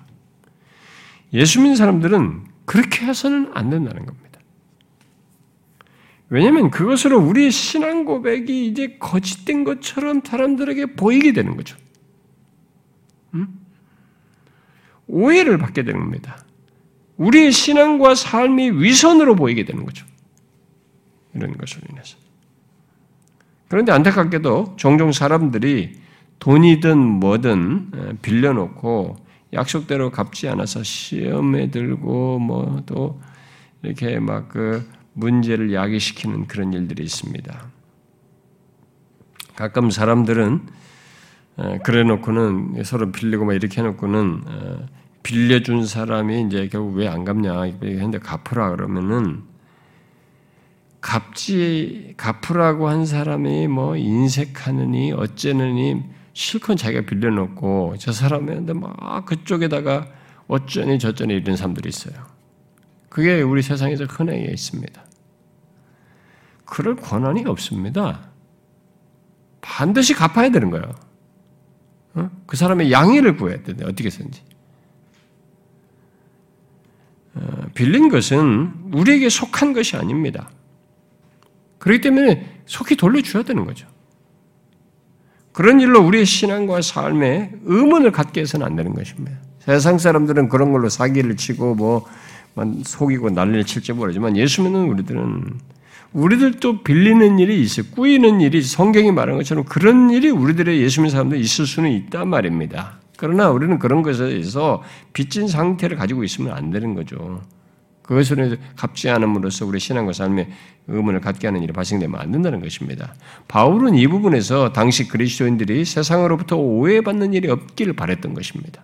예수 믿는 사람들은 그렇게 해서는 안 된다는 겁니다. 왜냐하면 그것으로 우리의 신앙 고백이 이제 거짓된 것처럼 사람들에게 보이게 되는 거죠. 음? 오해를 받게 되는 겁니다. 우리의 신앙과 삶이 위선으로 보이게 되는 거죠. 이런 것으로 인해서. 그런데 안타깝게도 종종 사람들이 돈이든 뭐든 빌려놓고 약속대로 갚지 않아서 시험에 들고 뭐 또 이렇게 막그 문제를 야기시키는 그런 일들이 있습니다. 가끔 사람들은 그래 놓고는 서로 빌리고 막 이렇게 해놓고는 빌려준 사람이 이제 결국 왜 안 갚냐 했는데 갚으라 그러면은 갚지 갚으라고 한 사람이 뭐 인색하느니 어째느니 실컷 자기가 빌려놓고 저 사람한테 막 그쪽에다가 어쩌니 저쩌니 이런 사람들이 있어요. 그게 우리 세상에서 흔하게 있습니다. 그럴 권한이 없습니다. 반드시 갚아야 되는 거예요. 어? 그 사람의 양해를 구해야 되는데 어떻게 든지 어, 빌린 것은 우리에게 속한 것이 아닙니다. 그렇기 때문에 속히 돌려줘야 되는 거죠. 그런 일로 우리의 신앙과 삶에 의문을 갖게 해서는 안 되는 것입니다. 세상 사람들은 그런 걸로 사기를 치고 뭐 속이고 난리를 칠지 모르지만 예수 믿는 우리들은 우리들도 빌리는 일이 있어요. 꾸이는 일이 성경이 말한 것처럼 그런 일이 우리들의 예수 믿는 사람들 있을 수는 있단 말입니다. 그러나 우리는 그런 것에서 빚진 상태를 가지고 있으면 안 되는 거죠. 그것을 갚지 않음으로써 우리 신앙과 삶에 의문을 갖게 하는 일이 발생되면 안 된다는 것입니다. 바울은 이 부분에서 당시 그리스도인들이 세상으로부터 오해받는 일이 없기를 바랬던 것입니다.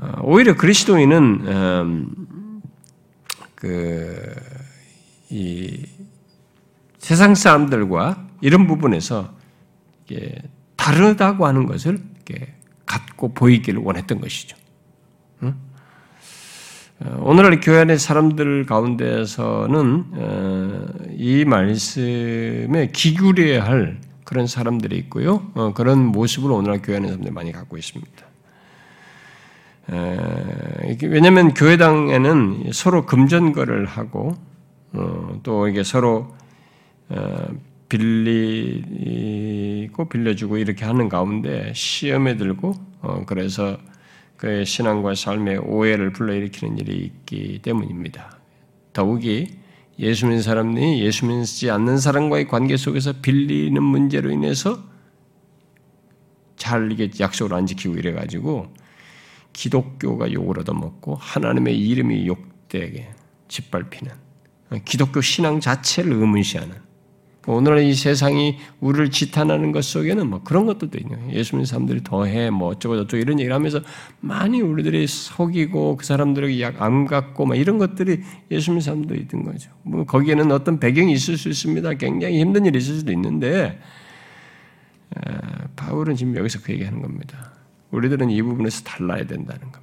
어, 오히려 그리스도인은 음, 그이 세상 사람들과 이런 부분에서 다르다고 하는 것을 갖고 보이기를 원했던 것이죠. 어, 오늘날 교회 안의 사람들 가운데서는 어, 이 말씀에 기울여야 할 그런 사람들이 있고요. 어, 그런 모습을 오늘날 교회 안의 사람들이 많이 갖고 있습니다. 왜냐하면 교회당에는 서로 금전거래를 하고 또 이게 서로 빌리고 빌려주고 이렇게 하는 가운데 시험에 들고 그래서 그의 신앙과 삶의 오해를 불러일으키는 일이 있기 때문입니다. 더욱이 예수 믿는 사람이 예수 믿지 않는 사람과의 관계 속에서 빌리는 문제로 인해서 잘 이게 약속을 안 지키고 이래가지고 기독교가 욕을 얻어먹고 하나님의 이름이 욕되게 짓밟히는 기독교 신앙 자체를 의문시하는 오늘날 이 세상이 우리를 지탄하는 것 속에는 뭐 그런 것들도 있네요. 예수 믿는 사람들이 더해 뭐 어쩌고 저쩌고 이런 얘기를 하면서 많이 우리들이 속이고 그 사람들에게 약안 갖고 막 이런 것들이 예수 믿는 사람도 있던 거죠. 뭐 거기에는 어떤 배경이 있을 수 있습니다. 굉장히 힘든 일이 있을 수도 있는데 바울은 지금 여기서 그 얘기하는 겁니다. 우리들은 이 부분에서 달라야 된다는 겁니다.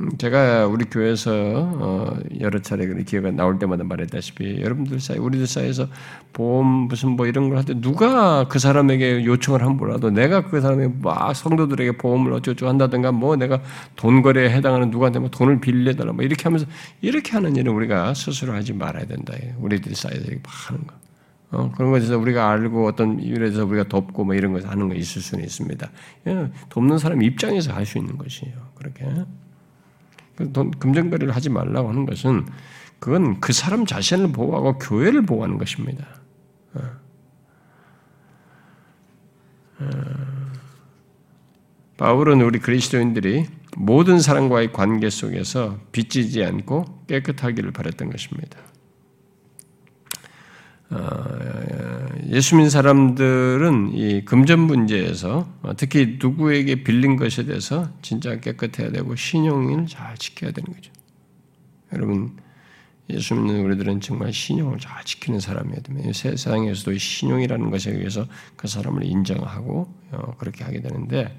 음, 제가 우리 교회에서 어, 여러 차례 기회가 나올 때마다 말했다시피 여러분들 사이, 우리들 사이에서 보험 무슨 뭐 이런 걸 할 때 누가 그 사람에게 요청을 한 몰라도 내가 그 사람에게 막 성도들에게 보험을 어쩌고 한다든가 뭐 내가 돈 거래에 해당하는 누구한테 뭐 돈을 빌려달라 뭐 이렇게 하면서 이렇게 하는 일은 우리가 스스로 하지 말아야 된다. 우리들 사이에서 이렇게 하는 거. 어, 그런 것에 서 우리가 알고 어떤 이유에 서 우리가 돕고 뭐 이런 것을 하는 거 있을 수는 있습니다. 예, 돕는 사람 입장에서 할 수 있는 것이에요. 그렇게. 돈 금전거래를 하지 말라고 하는 것은 그건 그 사람 자신을 보호하고 교회를 보호하는 것입니다. 어. 어. 바울은 우리 그리스도인들이 모든 사람과의 관계 속에서 빚지지 않고 깨끗하기를 바랬던 것입니다. 어, 예수 믿는 사람들은 이 금전 문제에서 특히 누구에게 빌린 것에 대해서 진짜 깨끗해야 되고 신용을 잘 지켜야 되는 거죠. 여러분 예수 믿는 우리들은 정말 신용을 잘 지키는 사람이어야 됩니다. 세상에서도 신용이라는 것에 의해서 그 사람을 인정하고 어, 그렇게 하게 되는데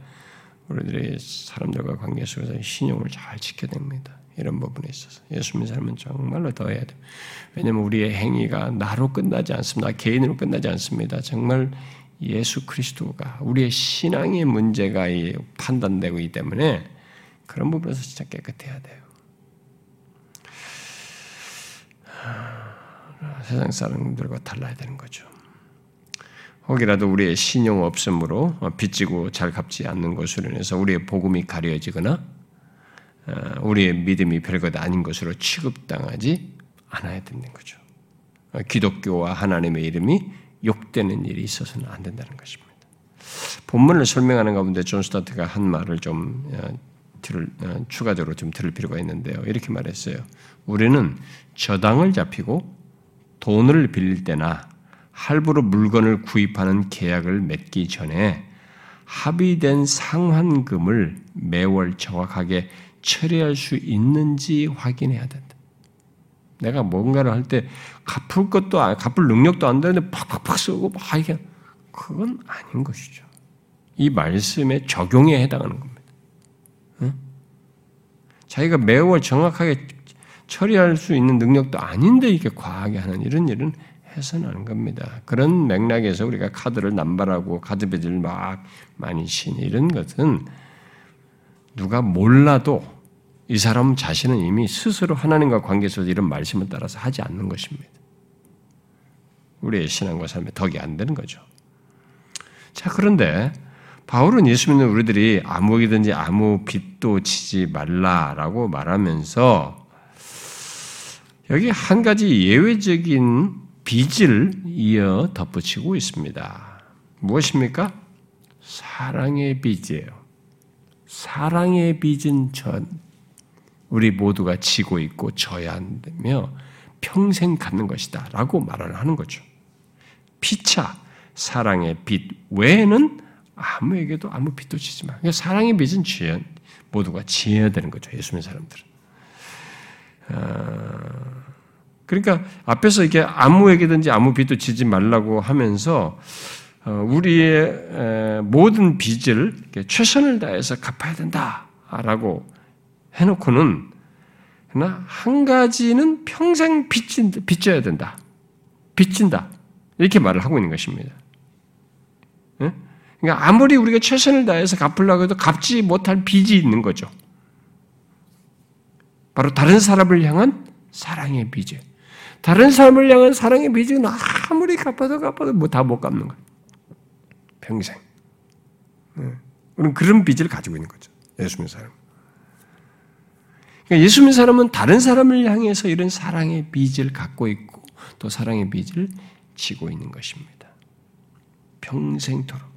우리들이 사람들과 관계 속에서 신용을 잘 지켜야 됩니다. 이런 부분에 있어서 예수 믿는 사람은 정말로 더 해야 돼요. 왜냐하면 우리의 행위가 나로 끝나지 않습니다. 개인으로 끝나지 않습니다. 정말 예수 그리스도가 우리의 신앙의 문제가 판단되고 있기 때문에 그런 부분에서 진짜 깨끗해야 돼요. 세상 사람들과 달라야 되는 거죠. 혹이라도 우리의 신용 없음으로 빚지고 잘 갚지 않는 것으로 인해서 우리의 복음이 가려지거나 어, 우리의 믿음이 별것 아닌 것으로 취급당하지 않아야 되는 거죠. 어, 기독교와 하나님의 이름이 욕되는 일이 있어서는 안 된다는 것입니다. 본문을 설명하는 가운데 존 스토트가 한 말을 좀 어, 들을, 추가적으로 좀 들을 필요가 있는데요. 이렇게 말했어요. 우리는 저당을 잡히고 돈을 빌릴 때나 할부로 물건을 구입하는 계약을 맺기 전에 합의된 상환금을 매월 정확하게 처리할 수 있는지 확인해야 된다. 내가 뭔가를 할 때 갚을 것도 갚을 능력도 안 되는데 팍팍팍 쓰고 막 이게 그건 아닌 것이죠. 이 말씀의 적용에 해당하는 겁니다. 응? 자기가 매월 정확하게 처리할 수 있는 능력도 아닌데 이렇게 과하게 하는 이런 일은 해서는 안 겁니다. 그런 맥락에서 우리가 카드를 남발하고 카드 배지를 막 많이 신 이런 것은 누가 몰라도 이 사람 자신은 이미 스스로 하나님과 관계 속에서 이런 말씀을 따라서 하지 않는 것입니다. 우리의 신앙과 삶에 덕이 안 되는 거죠. 자, 그런데 바울은 예수 믿는 우리들이 아무에게든지 아무 빚도 지지 말라라고 말하면서 여기 한 가지 예외적인 빚을 이어 덧붙이고 있습니다. 무엇입니까? 사랑의 빚이에요. 사랑의 빚은 전 우리 모두가 지고 있고 져야 한다며 평생 갖는 것이다 라고 말을 하는 거죠. 피차 사랑의 빚 외에는 아무에게도 아무 빚도 지지 마. 그러니까 사랑의 빚은 지어, 모두가 지어야 되는 거죠. 예수님 사람들은. 어, 그러니까 앞에서 이게 아무에게든지 아무 빚도 지지 말라고 하면서 어, 우리의 모든 빚을 최선을 다해서 갚아야 된다라고 해놓고는 그러나 한 가지는 평생 빚진, 빚져야 된다. 빚진다. 이렇게 말을 하고 있는 것입니다. 그러니까 아무리 우리가 최선을 다해서 갚으려고 해도 갚지 못할 빚이 있는 거죠. 바로 다른 사람을 향한 사랑의 빚이에요. 다른 사람을 향한 사랑의 빚은 아무리 갚아도 갚아도 뭐 다 못 갚는 거예요. 평생. 네. 우리는 그런 빚을 가지고 있는 거죠. 예수 믿는 사람. 그러니까 예수 믿는 사람은 다른 사람을 향해서 이런 사랑의 빚을 갖고 있고 또 사랑의 빚을 지고 있는 것입니다. 평생토록.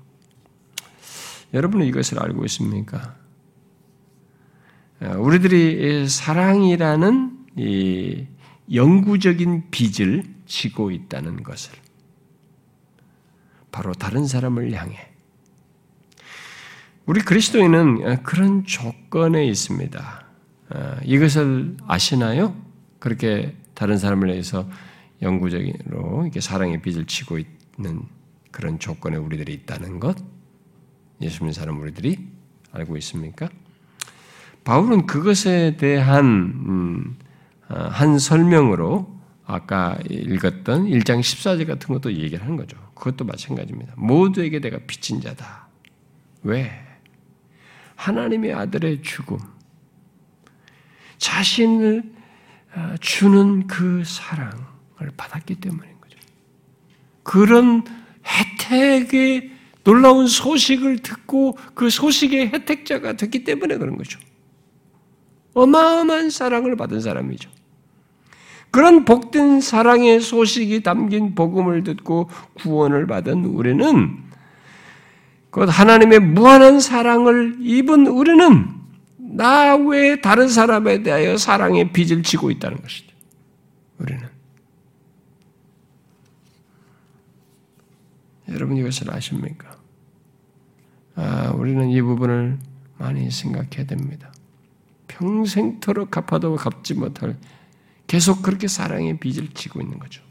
여러분은 이것을 알고 있습니까? 우리들이 사랑이라는 이 영구적인 빚을 지고 있다는 것을 바로 다른 사람을 향해 우리 그리스도인은 그런 조건에 있습니다. 어, 이것을 아시나요? 그렇게 다른 사람을 위해서 영구적으로 이렇게 사랑의 빚을 지고 있는 그런 조건에 우리들이 있다는 것, 예수 믿는 사람 우리들이 알고 있습니까? 바울은 그것에 대한 음, 어, 한 설명으로 아까 읽었던 1장 14절 같은 것도 얘기를 하는 거죠. 그것도 마찬가지입니다. 모두에게 내가 빚진 자다. 왜? 하나님의 아들의 죽음. 자신을 어, 주는 그 사랑을 받았기 때문인 거죠. 그런 혜택의 놀라운 소식을 듣고 그 소식의 혜택자가 됐기 때문에 그런 거죠. 어마어마한 사랑을 받은 사람이죠. 그런 복된 사랑의 소식이 담긴 복음을 듣고 구원을 받은 우리는 곧 하나님의 무한한 사랑을 입은 우리는 나 외에 다른 사람에 대하여 사랑의 빚을 지고 있다는 것이죠. 우리는. 여러분 이것을 아십니까? 아, 우리는 이 부분을 많이 생각해야 됩니다. 평생토록 갚아도 갚지 못할 계속 그렇게 사랑의 빚을 지고 있는 거죠.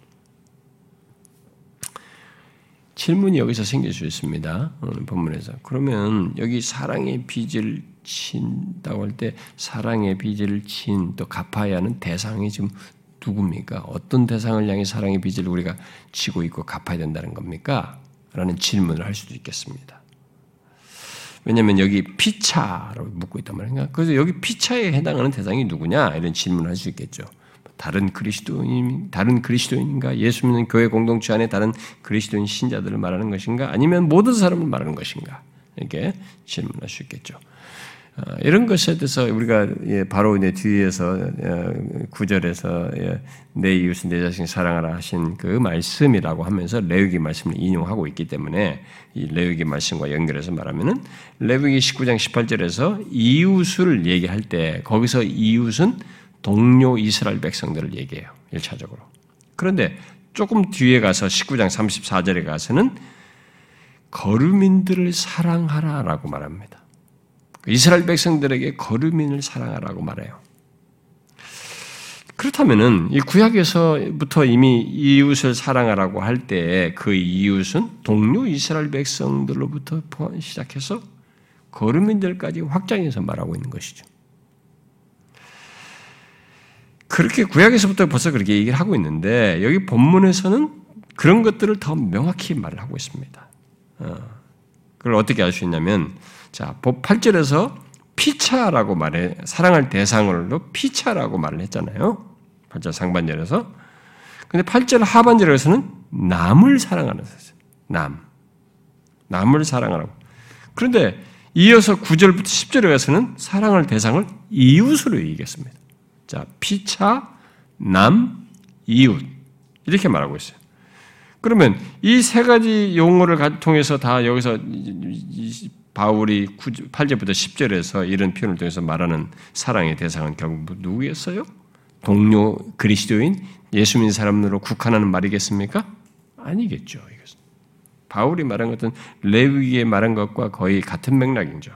질문이 여기서 생길 수 있습니다. 오늘 본문에서. 그러면 여기 사랑의 빚을 진다고 할 때 사랑의 빚을 진또 갚아야 하는 대상이 지금 누굽니까? 어떤 대상을 향해 사랑의 빚을 우리가 지고 있고 갚아야 된다는 겁니까? 라는 질문을 할 수도 있겠습니다. 왜냐하면 여기 피차라고 묻고 있단 말인가. 그래서 여기 피차에 해당하는 대상이 누구냐 이런 질문을 할 수 있겠죠. 다른 그리스도인, 다른 그리스도인인가? 예수 믿는 교회 공동체 안에 다른 그리스도인 신자들을 말하는 것인가? 아니면 모든 사람을 말하는 것인가? 이렇게 질문할 수 있겠죠. 어, 이런 것에 대해서 우리가 예, 바로 내 뒤에서 어, 구절에서 예, 내 이웃은 내 자신 사랑하라 하신 그 말씀이라고 하면서 레위기 말씀을 인용하고 있기 때문에 이 레위기 말씀과 연결해서 말하면은 레위기 19장 18절에서 이웃을 얘기할 때 거기서 이웃은 동료 이스라엘 백성들을 얘기해요. 1차적으로. 그런데 조금 뒤에 가서 19장 34절에 가서는 거류민들을 사랑하라라고 말합니다. 이스라엘 백성들에게 거류민을 사랑하라고 말해요. 그렇다면은 이 구약에서부터 이미 이웃을 사랑하라고 할 때 그 이웃은 동료 이스라엘 백성들로부터 시작해서 거류민들까지 확장해서 말하고 있는 것이죠. 그렇게 구약에서부터 벌써 그렇게 얘기를 하고 있는데 여기 본문에서는 그런 것들을 더 명확히 말을 하고 있습니다. 어, 그걸 어떻게 알 수 있냐면 자, 8절에서 피차라고 말해 사랑할 대상으로 피차라고 말을 했잖아요. 8절 상반절에서. 근데 8절 하반절에서는 남을 사랑하는 사람. 남. 남을 사랑하라고. 그런데 이어서 9절부터 10절에 가서는 사랑할 대상을 이웃으로 얘기했습니다. 자, 피차, 남, 이웃. 이렇게 말하고 있어요. 그러면 이 세 가지 용어를 통해서 다 여기서 바울이 8절부터 10절에서 이런 표현을 통해서 말하는 사랑의 대상은 결국 누구였어요? 동료 그리스도인 예수 믿는 사람으로 국한하는 말이겠습니까? 아니겠죠. 이것은. 바울이 말한 것은 레위기에 말한 것과 거의 같은 맥락이죠.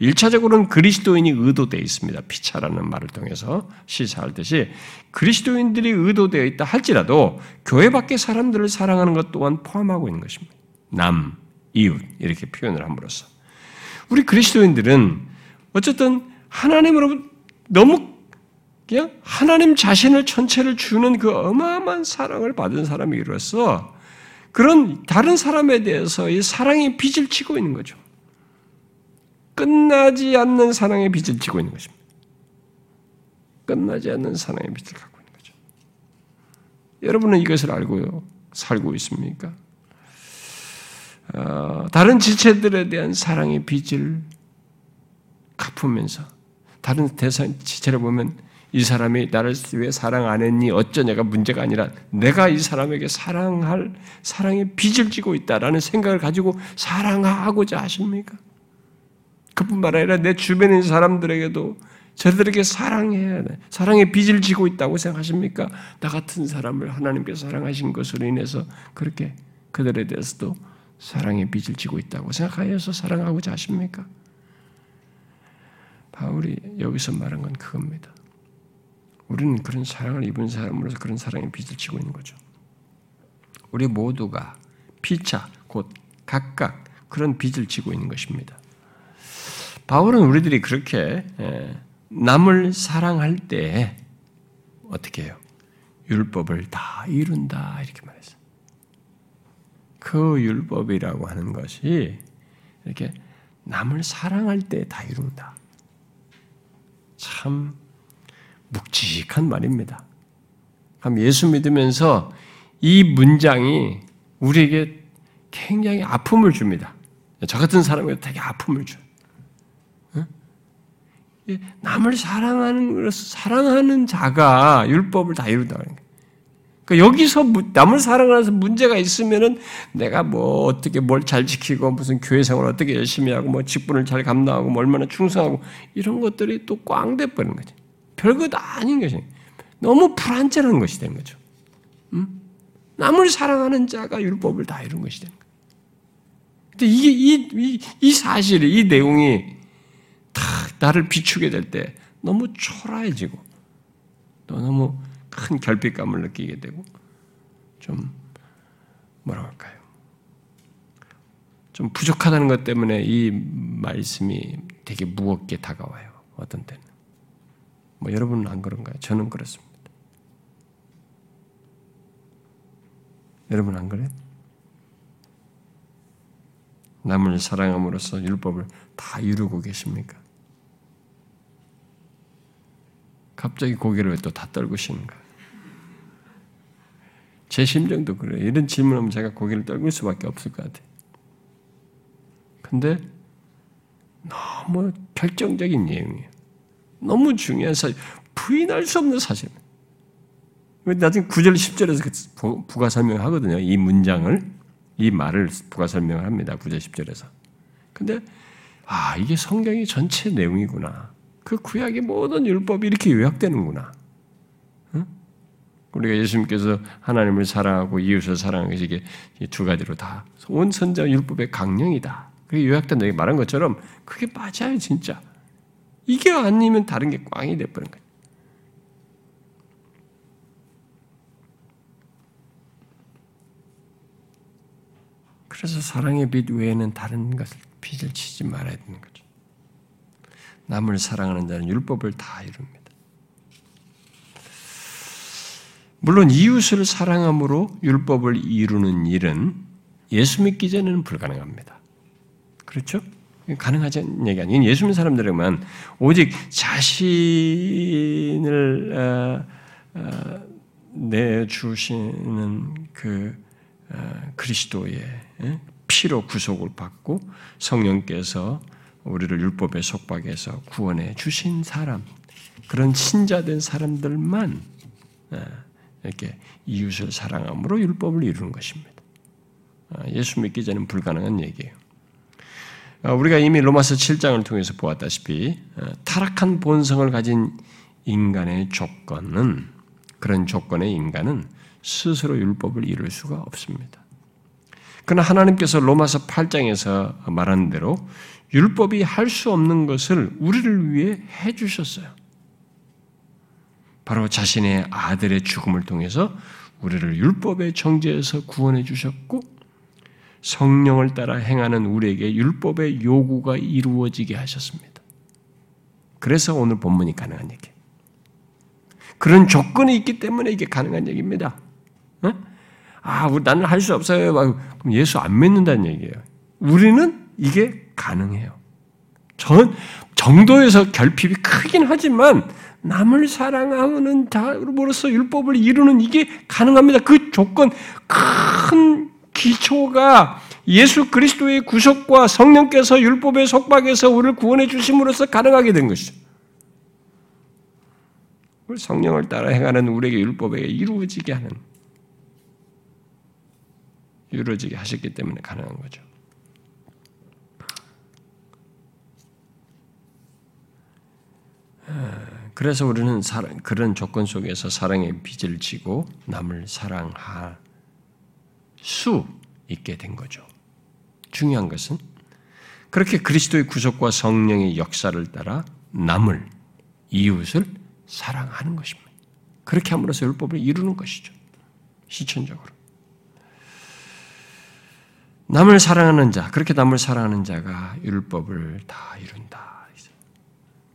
1차적으로는 그리스도인이 의도되어 있습니다. 피차라는 말을 통해서 시사하듯이 그리스도인들이 의도되어 있다 할지라도 교회 밖의 사람들을 사랑하는 것 또한 포함하고 있는 것입니다. 남, 이웃 이렇게 표현을 함으로써 우리 그리스도인들은 어쨌든 하나님으로 너무 그냥 하나님 자신을 전체를 주는 그 어마어마한 사랑을 받은 사람이로서 그런 다른 사람에 대해서 이 사랑의 빚을 치고 있는 거죠. 끝나지 않는 사랑의 빚을 지고 있는 것입니다. 끝나지 않는 사랑의 빚을 갖고 있는 거죠. 여러분은 이것을 알고 살고 있습니까? 어, 다른 지체들에 대한 사랑의 빚을 갚으면서 다른 대상 지체를 보면 이 사람이 나를 왜 사랑 안 했니 어쩌냐가 문제가 아니라 내가 이 사람에게 사랑할 사랑의 빚을 지고 있다라는 생각을 가지고 사랑하고자 하십니까? 그뿐만 아니라 내 주변에 사람들에게도 저들에게 사랑해야 돼. 사랑의 빚을 지고 있다고 생각하십니까? 나 같은 사람을 하나님께서 사랑하신 것으로 인해서 그렇게 그들에 대해서도 사랑의 빚을 지고 있다고 생각하여서 사랑하고자 하십니까? 바울이 여기서 말한 건 그겁니다. 우리는 그런 사랑을 입은 사람으로서 그런 사랑의 빚을 지고 있는 거죠. 우리 모두가 피차, 곧 각각 그런 빚을 지고 있는 것입니다. 바울은 우리들이 그렇게 예, 남을 사랑할 때 어떻게 해요? 율법을 다 이룬다 이렇게 말했어요. 그 율법이라고 하는 것이 이렇게 남을 사랑할 때 다 이룬다. 참 묵직한 말입니다. 그럼 예수 믿으면서 이 문장이 우리에게 굉장히 아픔을 줍니다. 저 같은 사람에게 되게 아픔을 줘요. 남을 사랑하는 사랑하는 자가 율법을 다 이룬다는 거예요. 그러니까 여기서 남을 사랑하면서 문제가 있으면은 내가 뭐 어떻게 뭘 잘 지키고 무슨 교회 생활 어떻게 열심히 하고 뭐 직분을 잘 감당하고 뭐 얼마나 충성하고 이런 것들이 또 꽝 돼 버리는 거지. 별것 아닌 것이 너무 불안전한 것이 되는 거죠. 음? 남을 사랑하는 자가 율법을 다 이룬 것이 되는 거예요. 근데 이게 이, 이, 이 사실이 이 내용이 다 나를 비추게 될 때 너무 초라해지고 또 너무 큰 결핍감을 느끼게 되고 좀 뭐라 할까요? 좀 부족하다는 것 때문에 이 말씀이 되게 무겁게 다가와요. 어떤 때는. 뭐 여러분은 안 그런가요? 저는 그렇습니다. 여러분 안 그래요? 남을 사랑함으로써 율법을 다 이루고 계십니까? 갑자기 고개를 왜또다 떨구시는가? 제 심정도 그래요. 이런 질문하면 제가 고개를 떨굴 수밖에 없을 것 같아요. 근데 너무 결정적인 내용이에요. 너무 중요한 사실, 부인할 수 없는 사실입니다. 나중에 9절, 10절에서 부가 설명하거든요. 이 문장을, 이 말을 부가 설명을 합니다. 9절, 10절에서. 근데, 아, 이게 성경의 전체 내용이구나. 그 구약의 모든 율법이 이렇게 요약되는구나. 응? 우리가 예수님께서 하나님을 사랑하고 이웃을 사랑하는 것이 이게 두 가지로 다 온 선자 율법의 강령이다. 그게 요약된다. 말한 것처럼 그게 맞아요, 진짜. 이게 아니면 다른 게 꽝이 돼버린 거예요. 그래서 사랑의 빛 외에는 다른 것을 빛을 치지 말아야 되는 거죠. 남을 사랑하는 자는 율법을 다 이룹니다. 물론 이웃을 사랑함으로 율법을 이루는 일은 예수 믿기 전에는 불가능합니다. 그렇죠? 가능하지 얘기 아니에요. 예수 믿는 사람들에게만 오직 자신을 어, 어, 내주시는 그 어, 그리스도의 예? 피로 구속을 받고 성령께서 우리를 율법의 속박에서 구원해 주신 사람, 그런 신자된 사람들만 이렇게 이웃을 사랑함으로 율법을 이루는 것입니다. 예수 믿기 전에 불가능한 얘기예요. 어, 우리가 이미 로마서 7장을 통해서 보았다시피 어, 타락한 본성을 가진 인간의 조건은 그런 조건의 인간은 스스로 율법을 이룰 수가 없습니다. 그러나 하나님께서 로마서 8장에서 말한 대로 율법이 할 수 없는 것을 우리를 위해 해 주셨어요. 바로 자신의 아들의 죽음을 통해서 우리를 율법의 정죄에서 구원해 주셨고 성령을 따라 행하는 우리에게 율법의 요구가 이루어지게 하셨습니다. 그래서 오늘 본문이 가능한 얘기. 그런 조건이 있기 때문에 이게 가능한 얘기입니다. 어? 아, 나는 할 수 없어요. 그럼 예수 안 믿는다는 얘기예요. 우리는 이게 가능해요. 전 정도에서 결핍이 크긴 하지만 남을 사랑하는 자로서 율법을 이루는 이게 가능합니다. 그 조건 큰 기초가 예수 그리스도의 구속과 성령께서 율법의 속박에서 우리를 구원해 주심으로써 가능하게 된 것이죠. 성령을 따라 행하는 우리에게 율법에 이루어지게 하는 이루어지게 하셨기 때문에 가능한 거죠. 그래서 우리는 사랑, 그런 조건 속에서 사랑의 빚을 지고 남을 사랑할 수 있게 된 거죠. 중요한 것은 그렇게 그리스도의 구속과 성령의 역사를 따라 남을 이웃을 사랑하는 것입니다. 그렇게 함으로써 율법을 이루는 것이죠. 실천적으로. 남을 사랑하는 자, 그렇게 남을 사랑하는 자가 율법을 다 이룬다.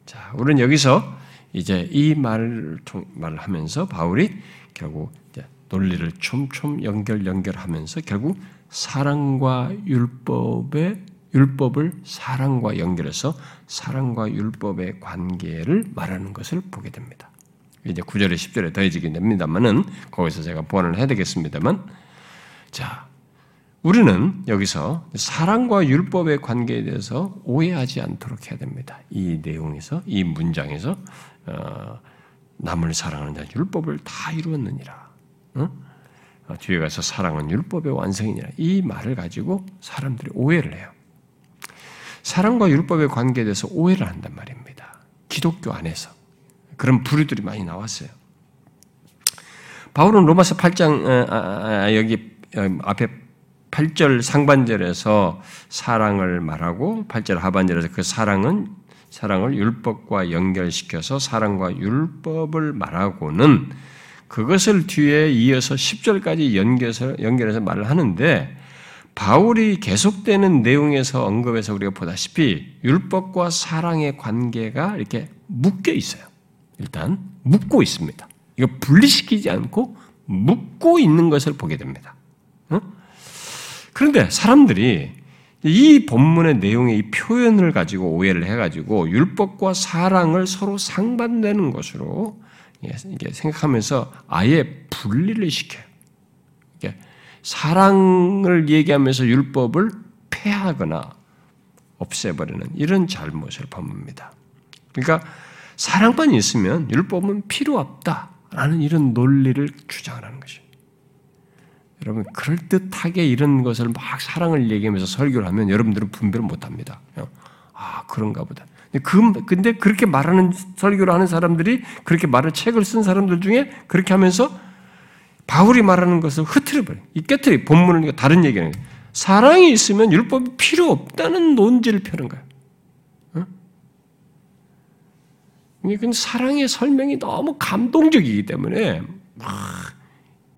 자, 우리는 여기서 이제 이 말을 말하면서 바울이 결국 논리를 촘촘 연결 연결하면서 결국 사랑과 율법의 율법을 사랑과 연결해서 사랑과 율법의 관계를 말하는 것을 보게 됩니다. 이제 9절에 10절에 더해지게 됩니다만은 거기서 제가 보완을 해야 되겠습니다만 자 우리는 여기서 사랑과 율법의 관계에 대해서 오해하지 않도록 해야 됩니다. 이 내용에서 이 문장에서 어, 남을 사랑하는 자 율법을 다 이루었느니라 어? 뒤에 가서 사랑은 율법의 완성이니라. 이 말을 가지고 사람들이 오해를 해요. 사랑과 율법의 관계에 대해서 오해를 한단 말입니다. 기독교 안에서. 그런 부류들이 많이 나왔어요. 바울은 로마서 8장, 아, 아, 아, 여기 앞에 8절 상반절에서 사랑을 말하고 8절 하반절에서 그 사랑은 사랑을 율법과 연결시켜서 사랑과 율법을 말하고는 그것을 뒤에 이어서 10절까지 연결해서, 연결해서 말을 하는데 바울이 계속되는 내용에서 언급해서 우리가 보다시피 율법과 사랑의 관계가 이렇게 묶여 있어요. 일단 묶고 있습니다. 이거 분리시키지 않고 묶고 있는 것을 보게 됩니다. 그런데 사람들이 이 본문의 내용의 이 표현을 가지고 오해를 해가지고 율법과 사랑을 서로 상반되는 것으로 생각하면서 아예 분리를 시켜요. 사랑을 얘기하면서 율법을 폐하거나 없애버리는 이런 잘못을 범합니다. 그러니까 사랑만 있으면 율법은 필요 없다라는 이런 논리를 주장하는 것이죠. 여러분 그럴듯하게 이런 것을 막 사랑을 얘기하면서 설교를 하면 여러분들은 분별을 못합니다. 아 그런가 보다. 그, 근데 그렇게 말하는 설교를 하는 사람들이 그렇게 말을 책을 쓴 사람들 중에 그렇게 하면서 바울이 말하는 것을 흐트려 버려. 이 깨트리 본문을 다른 얘기는 사랑이 있으면 율법이 필요 없다는 논지를 펴는 거야. 어? 그 사랑의 설명이 너무 감동적이기 때문에 막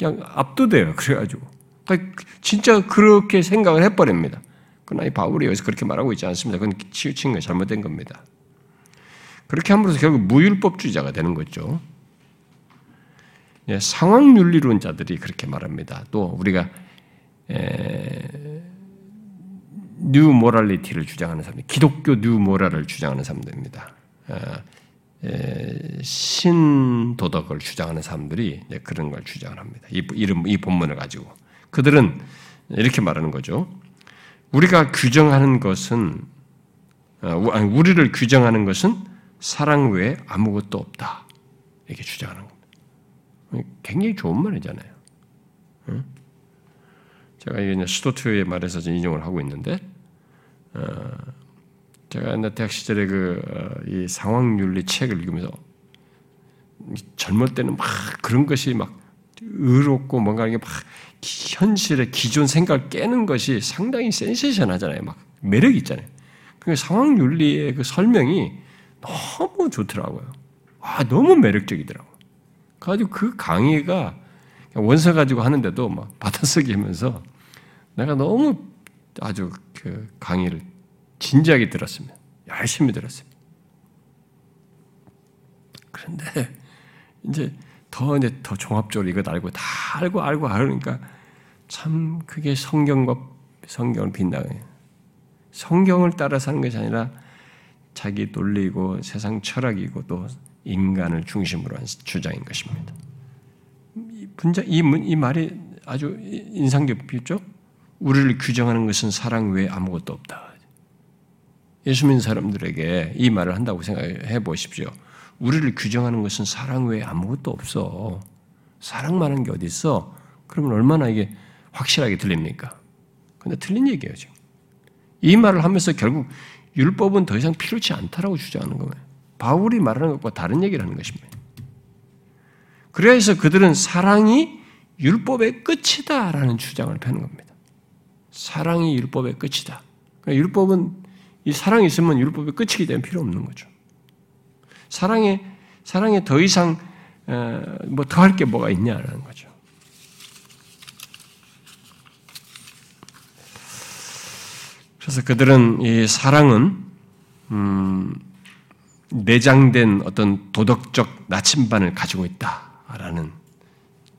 그냥 압도돼요. 그래가지고. 그러니까 진짜 그렇게 생각을 해버립니다. 그러나 이 바울이 여기서 그렇게 말하고 있지 않습니다. 그건 치우친 거 잘못된 겁니다. 그렇게 함으로써 결국 무율법주의자가 되는 거죠. 예, 상황윤리론자들이 그렇게 말합니다. 또 우리가 new morality를 주장하는 사람들, 기독교 new moral을 주장하는 사람들입니다. 아, 신도덕을 주장하는 사람들이 그런 걸 주장합니다. 이 이름 이 본문을 가지고 그들은 이렇게 말하는 거죠. 우리가 규정하는 것은 어, 우리를 규정하는 것은 사랑 외에 아무것도 없다 이렇게 주장하는 겁니다. 굉장히 좋은 말이잖아요. 제가 이제 스토트의 말에서 인용을 하고 있는데 어, 제가 옛날 대학 시절에 그이 어, 상황 윤리 책을 읽으면서 젊을 때는 막 그런 것이 막 의롭고 뭔가 이게 막 현실의 기존 생각을 깨는 것이 상당히 센세이션하잖아요. 막 매력 있잖아요. 그 상황 윤리의 그 설명이 너무 좋더라고요. 와 너무 매력적이더라고. 가지고 그 강의가 원서 가지고 하는데도 막 받아쓰기면서 내가 너무 아주 그 강의를 진지하게 들었습니다. 열심히 들었습니다. 그런데 이제 더 이제 더 종합적으로 이것 알고 다 알고 알고 알으니까 참 그게 성경과 성경을 빈다고요. 성경을 따라 사는 것이 아니라 자기 논리고 세상 철학이고 또 인간을 중심으로 한 주장인 것입니다. 이 분자 이, 이 말이 아주 인상 깊죠? 우리를 규정하는 것은 사랑 외에 아무것도 없다. 예수 믿는 사람들에게 이 말을 한다고 생각해 보십시오. 우리를 규정하는 것은 사랑 외에 아무것도 없어. 사랑만 한 게 어디 있어? 그러면 얼마나 이게 확실하게 들립니까? 근데 틀린 얘기예요, 지금. 이 말을 하면서 결국 율법은 더 이상 필요치 않다라고 주장하는 거예요. 바울이 말하는 것과 다른 얘기를 하는 것입니다. 그래서 그들은 사랑이 율법의 끝이다라는 주장을 펴는 겁니다. 사랑이 율법의 끝이다. 그러니까 율법은 이 사랑이 있으면 율법의 끝이기 때문에 필요 없는 거죠. 사랑에 사랑에 더 이상 어, 뭐더 할 게 뭐가 있냐라는 거죠. 그래서 그들은 이 사랑은 음, 내장된 어떤 도덕적 나침반을 가지고 있다라는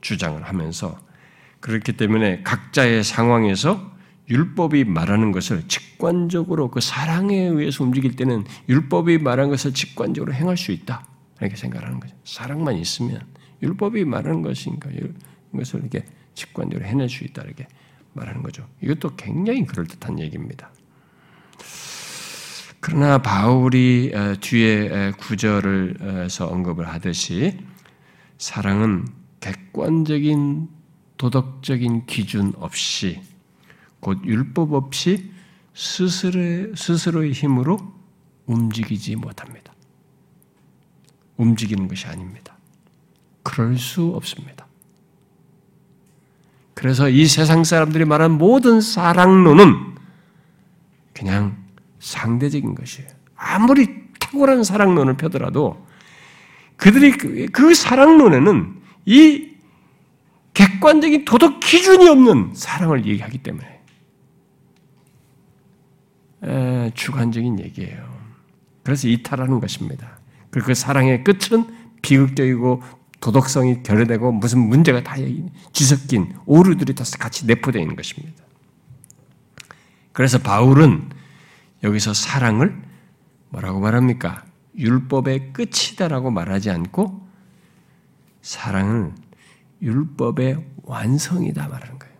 주장을 하면서 그렇기 때문에 각자의 상황에서 율법이 말하는 것을 직관적으로 그 사랑에 의해서 움직일 때는 율법이 말하는 것을 직관적으로 행할 수 있다. 이렇게 생각하는 거죠. 사랑만 있으면 율법이 말하는 것인가 이것을 이렇게 직관적으로 해낼 수 있다 이렇게 말하는 거죠. 이것도 굉장히 그럴 듯한 얘기입니다. 그러나 바울이 어, 뒤에 구절을서 언급을 하듯이 사랑은 객관적인 도덕적인 기준 없이 곧 율법 없이 스스로, 스스로의 힘으로 움직이지 못합니다. 움직이는 것이 아닙니다. 그럴 수 없습니다. 그래서 이 세상 사람들이 말하는 모든 사랑론은 그냥 상대적인 것이에요. 아무리 탁월한 사랑론을 펴더라도 그들이 그, 그 사랑론에는 이 객관적인 도덕 기준이 없는 사랑을 얘기하기 때문에 에, 주관적인 얘기예요. 그래서 이탈하는 것입니다. 그리고 그 사랑의 끝은 비극적이고 도덕성이 결여되고 무슨 문제가 다 뒤섞인 오류들이 다 같이 내포되어 있는 것입니다. 그래서 바울은 여기서 사랑을 뭐라고 말합니까? 율법의 끝이다라고 말하지 않고 사랑은 율법의 완성이다 말하는 거예요.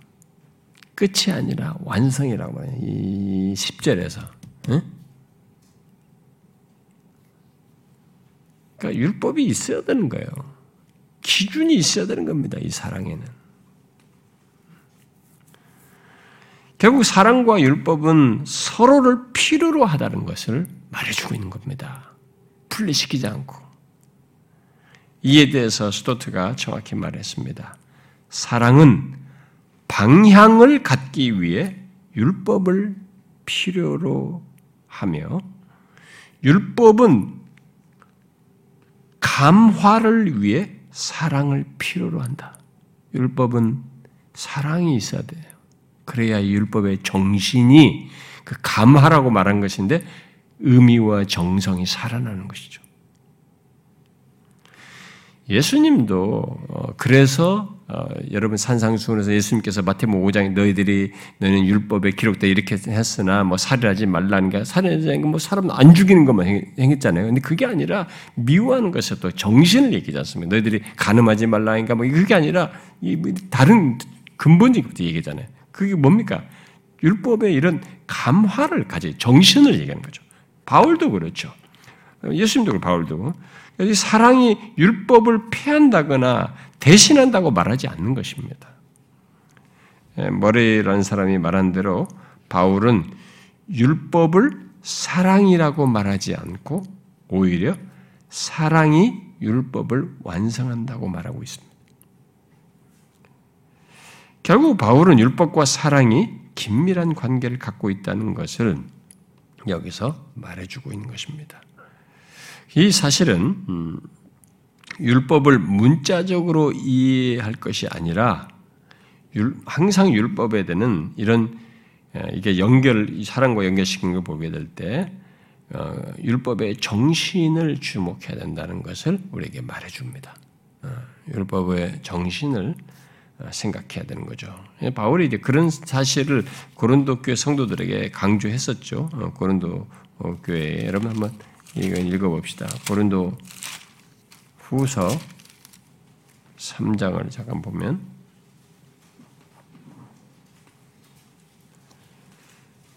끝이 아니라 완성이라고 말해요. 이 10절에서. 응? 그러니까 율법이 있어야 되는 거예요. 기준이 있어야 되는 겁니다. 이 사랑에는. 결국 사랑과 율법은 서로를 필요로 하다는 것을 말해주고 있는 겁니다. 분리시키지 않고. 이에 대해서 스토트가 정확히 말했습니다. 사랑은 방향을 갖기 위해 율법을 필요로 하며 율법은 감화를 위해 사랑을 필요로 한다. 율법은 사랑이 있어야 돼요. 그래야 율법의 정신이 그 감화라고 말한 것인데 의미와 정성이 살아나는 것이죠. 예수님도 어, 그래서 어, 여러분 산상수훈에서 예수님께서 마태복음 5장에 너희들이 너희는 율법에 기록돼 이렇게 했으나 뭐 살인하지 말라는 게 살인하지 뭐 사람 안 죽이는 것만 행했잖아요. 근데 그게 아니라 미워하는 것에 또 정신을 얘기하지 않습니까? 너희들이 가늠하지 말라니까 뭐 그게 아니라 뭐 다른 근본적인 것도 얘기잖아요. 그게 뭡니까? 율법의 이런 감화를 가지 정신을 얘기하는 거죠. 바울도 그렇죠. 예수님도 바울도 사랑이 율법을 폐한다거나 대신한다고 말하지 않는 것입니다. 예, 머리라는 사람이 말한 대로 바울은 율법을 사랑이라고 말하지 않고 오히려 사랑이 율법을 완성한다고 말하고 있습니다. 결국 바울은 율법과 사랑이 긴밀한 관계를 갖고 있다는 것을 여기서 말해주고 있는 것입니다. 이 사실은 음, 율법을 문자적으로 이해할 것이 아니라 항상 율법에 대는 이런 이게 연결 사랑과 연결시킨 걸 보게 될때 어, 율법의 정신을 주목해야 된다는 것을 우리에게 말해줍니다. 어, 율법의 정신을 어, 생각해야 되는 거죠. 바울이 이제 그런 사실을 고린도 교회 성도들에게 강조했었죠. 고린도 교회 여러분 한번 이거 읽어봅시다. 고린도 후서 3장을 잠깐 보면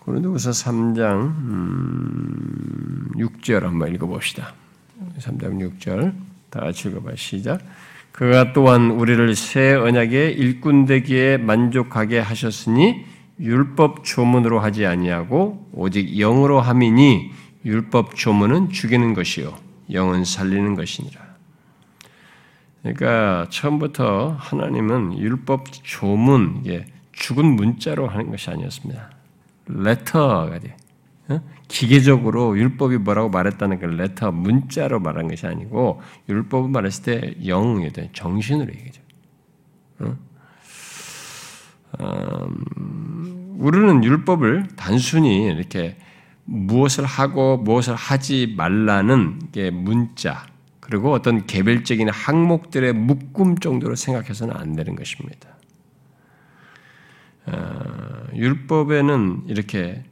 고린도후서 3장 음, 6절 한번 읽어봅시다. 3장 6절 다 같이 읽어봐 시작. 그가 또한 우리를 새 언약의 일꾼 되기에 만족하게 하셨으니 율법 조문으로 하지 아니하고 오직 영으로 함이니 율법 조문은 죽이는 것이요 영은 살리는 것이니라. 그러니까 처음부터 하나님은 율법 조문, 이게 죽은 문자로 하는 것이 아니었습니다. 레터가 돼. 어? 기계적으로 율법이 뭐라고 말했다는 그 레터 문자로 말한 것이 아니고 율법을 말했을 때 영에 대한 정신으로 얘기죠. 어? 음, 우리는 율법을 단순히 이렇게 무엇을 하고 무엇을 하지 말라는 게 문자, 그리고 어떤 개별적인 항목들의 묶음 정도로 생각해서는 안 되는 것입니다. 어, 율법에는 이렇게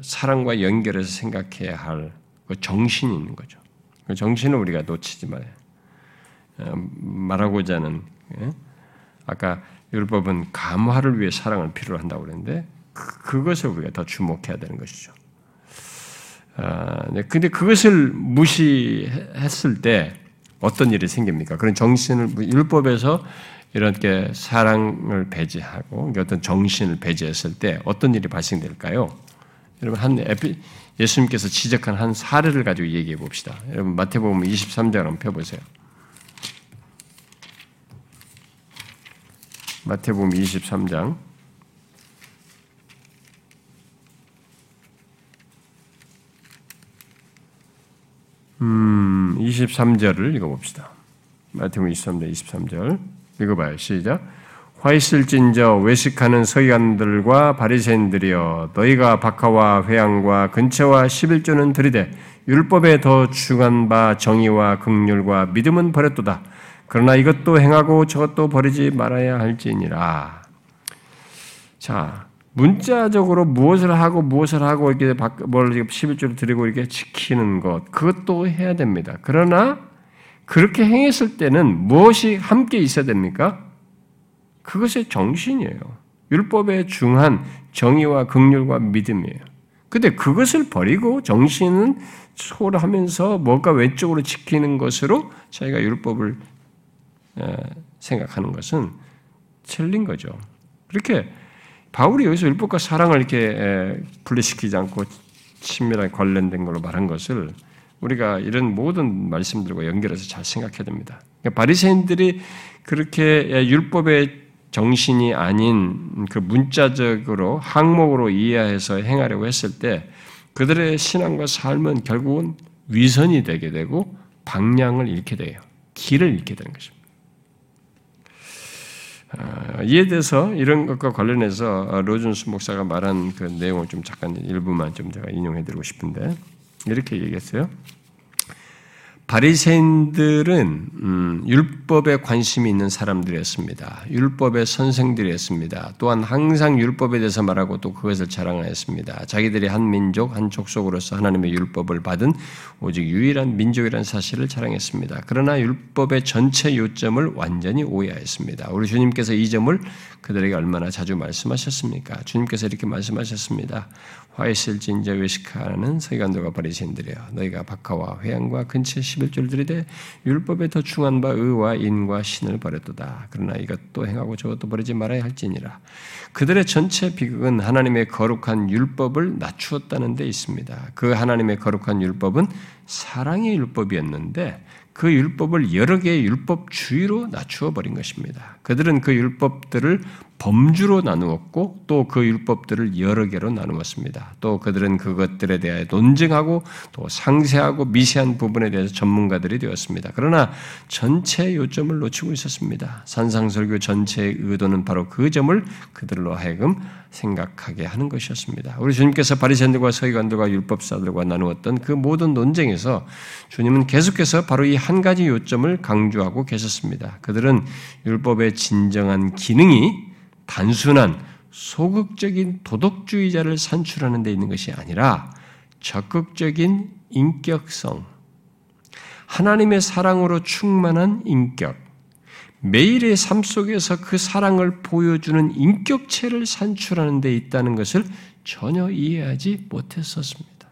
사랑과 연결해서 생각해야 할그 정신이 있는 거죠. 그 정신을 우리가 놓치지 말아요. 어, 말하고자 하는 아까 율법은 감화를 위해 사랑을 필요로 한다고 그랬는데 그, 그것을 우리가 더 주목해야 되는 것이죠. 아, 네, 근데 그것을 무시했을 때 어떤 일이 생깁니까? 그런 정신을 율법에서 이렇게 사랑을 배제하고 어떤 정신을 배제했을 때 어떤 일이 발생될까요? 여러분 한 에피, 예수님께서 지적한 한 사례를 가지고 얘기해 봅시다. 여러분 마태복음 23장 한번 펴 보세요. 마태복음 23장 음, 23절을 읽어봅시다. 마태복음 23장 23절 읽어봐요. 시작. 화 있을진저 외식하는 서기관들과 바리새인들이여 너희가 박하와 회양과 근처와 11조는 들이되 율법에 더 중한 바 정의와 극률과 믿음은 버렸도다. 그러나 이것도 행하고 저것도 버리지 말아야 할지니라. 자, 문자적으로 무엇을 하고 무엇을 하고 이렇게 뭘 11조를 드리고 이렇게 지키는 것, 그것도 해야 됩니다. 그러나 그렇게 행했을 때는 무엇이 함께 있어야 됩니까? 그것의 정신이에요. 율법에 중한 정의와 극률과 믿음이에요. 근데 그것을 버리고 정신은 소홀하면서 뭔가 왼쪽으로 지키는 것으로 자기가 율법을 생각하는 것은 틀린 거죠. 그렇게 바울이 여기서 율법과 사랑을 이렇게 분리시키지 않고 친밀하게 관련된 걸로 말한 것을 우리가 이런 모든 말씀들과 연결해서 잘 생각해야 됩니다. 그러니까 바리새인들이 그렇게 율법의 정신이 아닌 그 문자적으로 항목으로 이해해서 행하려고 했을 때 그들의 신앙과 삶은 결국은 위선이 되게 되고 방향을 잃게 돼요. 길을 잃게 되는 것입니다. 아, 이에 대해서 이런 것과 관련해서 로준스 목사가 말한 그 내용을 좀 잠깐 일부만 좀 제가 인용해 드리고 싶은데 이렇게 얘기했어요. 바리새인들은 음, 율법에 관심이 있는 사람들이었습니다. 율법의 선생들이었습니다. 또한 항상 율법에 대해서 말하고 또 그것을 자랑하였습니다. 자기들이 한 민족, 한 족속으로서 하나님의 율법을 받은 오직 유일한 민족이라는 사실을 자랑했습니다. 그러나 율법의 전체 요점을 완전히 오해하였습니다. 우리 주님께서 이 점을 그들에게 얼마나 자주 말씀하셨습니까? 주님께서 이렇게 말씀하셨습니다. 화이슬진자 외식하는 서기관들과 바리새인들이여 너희가 박하와 회양과 근처 11절 들이 되 율법에 더 중한 바 의와 인과 신을 버렸도다. 그러나 이것도 행하고 저것도 버리지 말아야 할지니라. 그들의 전체 비극은 하나님의 거룩한 율법을 낮추었다는 데 있습니다. 그 하나님의 거룩한 율법은 사랑의 율법이었는데 그 율법을 여러 개의 율법주의로 낮추어 버린 것입니다. 그들은 그 율법들을 범주로 나누었고 또 그 율법들을 여러 개로 나누었습니다. 또 그들은 그것들에 대해 논증하고 또 상세하고 미세한 부분에 대해서 전문가들이 되었습니다. 그러나 전체 요점을 놓치고 있었습니다. 산상설교 전체의 의도는 바로 그 점을 그들로 하여금 생각하게 하는 것이었습니다. 우리 주님께서 바리새인들과 서기관들과 율법사들과 나누었던 그 모든 논쟁에서 주님은 계속해서 바로 이 한 가지 요점을 강조하고 계셨습니다. 그들은 율법의 진정한 기능이 단순한 소극적인 도덕주의자를 산출하는 데 있는 것이 아니라 적극적인 인격성, 하나님의 사랑으로 충만한 인격, 매일의 삶 속에서 그 사랑을 보여주는 인격체를 산출하는 데 있다는 것을 전혀 이해하지 못했었습니다.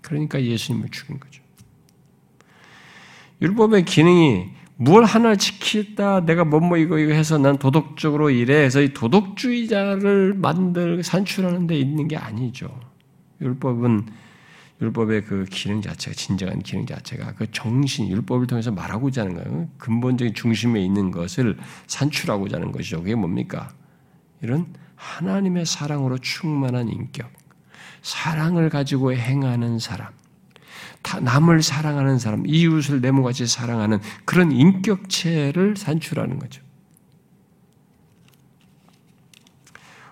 그러니까 예수님을 죽인 거죠. 율법의 기능이 뭘 하나 지키다 내가 뭐뭐 이거 이거 해서 난 도덕적으로 이래 해서 이 도덕주의자를 만들 산출하는 데 있는 게 아니죠. 율법은 율법의 그 기능 자체가 진정한 기능 자체가 그 정신 율법을 통해서 말하고자 하는 거예요. 근본적인 중심에 있는 것을 산출하고자 하는 것이죠. 그게 뭡니까? 이런 하나님의 사랑으로 충만한 인격, 사랑을 가지고 행하는 사람, 남을 사랑하는 사람, 이웃을 내 몸같이 사랑하는 그런 인격체를 산출하는 거죠.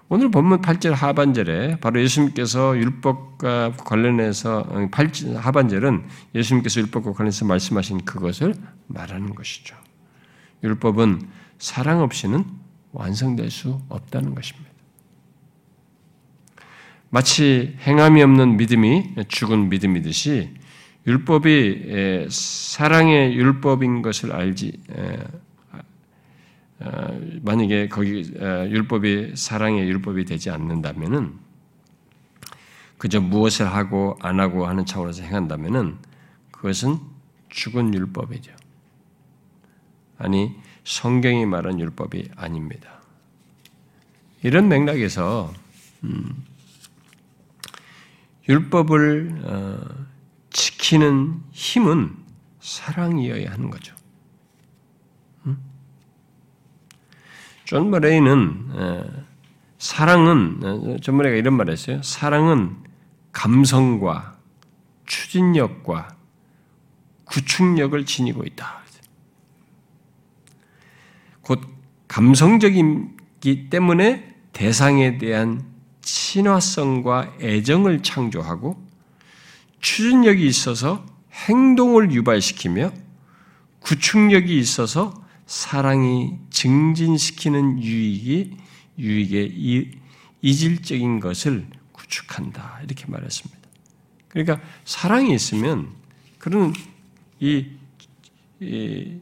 오늘 본문 8절 하반절에 바로 예수님께서 율법과 관련해서 8절 하반절은 예수님께서 율법과 관련해서 말씀하신 그것을 말하는 것이죠. 율법은 사랑 없이는 완성될 수 없다는 것입니다. 마치 행함이 없는 믿음이 죽은 믿음이듯이 율법이 사랑의 율법인 것을 알지 어, 만약에 거기 율법이 사랑의 율법이 되지 않는다면은 그저 무엇을 하고 안 하고 하는 차원에서 행한다면은 그것은 죽은 율법이죠. 아니 성경이 말한 율법이 아닙니다. 이런 맥락에서 음, 율법을 어, 지키는 힘은 사랑이어야 하는 거죠. 음? 존 머레이는 어, 사랑은 어, 존 머레이가 이런 말을 했어요. 사랑은 감성과 추진력과 구축력을 지니고 있다. 곧 감성적이기 때문에 대상에 대한 친화성과 애정을 창조하고 추진력이 있어서 행동을 유발시키며 구축력이 있어서 사랑이 증진시키는 유익이 유익의 이질적인 것을 구축한다 이렇게 말했습니다. 그러니까 사랑이 있으면 그런 이, 이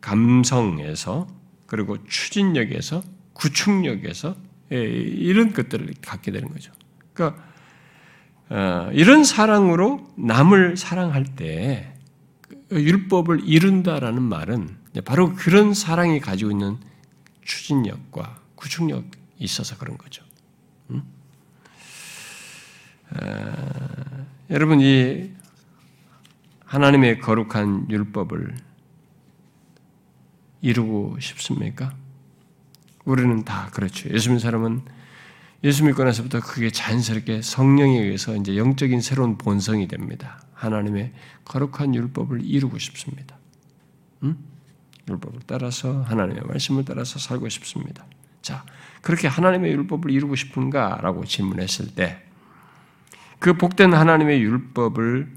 감성에서 그리고 추진력에서 구축력에서 예, 이런 것들을 갖게 되는 거죠. 그러니까 어, 이런 사랑으로 남을 사랑할 때 율법을 이룬다라는 말은 바로 그런 사랑이 가지고 있는 추진력과 구축력이 있어서 그런 거죠. 음? 어, 여러분 이 하나님의 거룩한 율법을 이루고 싶습니까? 우리는 다 그렇죠. 예수 믿는 사람은 예수 믿고 나서부터 그게 자연스럽게 성령에 의해서 이제 영적인 새로운 본성이 됩니다. 하나님의 거룩한 율법을 이루고 싶습니다. 음? 율법을 따라서 하나님의 말씀을 따라서 살고 싶습니다. 자, 그렇게 하나님의 율법을 이루고 싶은가라고 질문했을 때, 그 복된 하나님의 율법을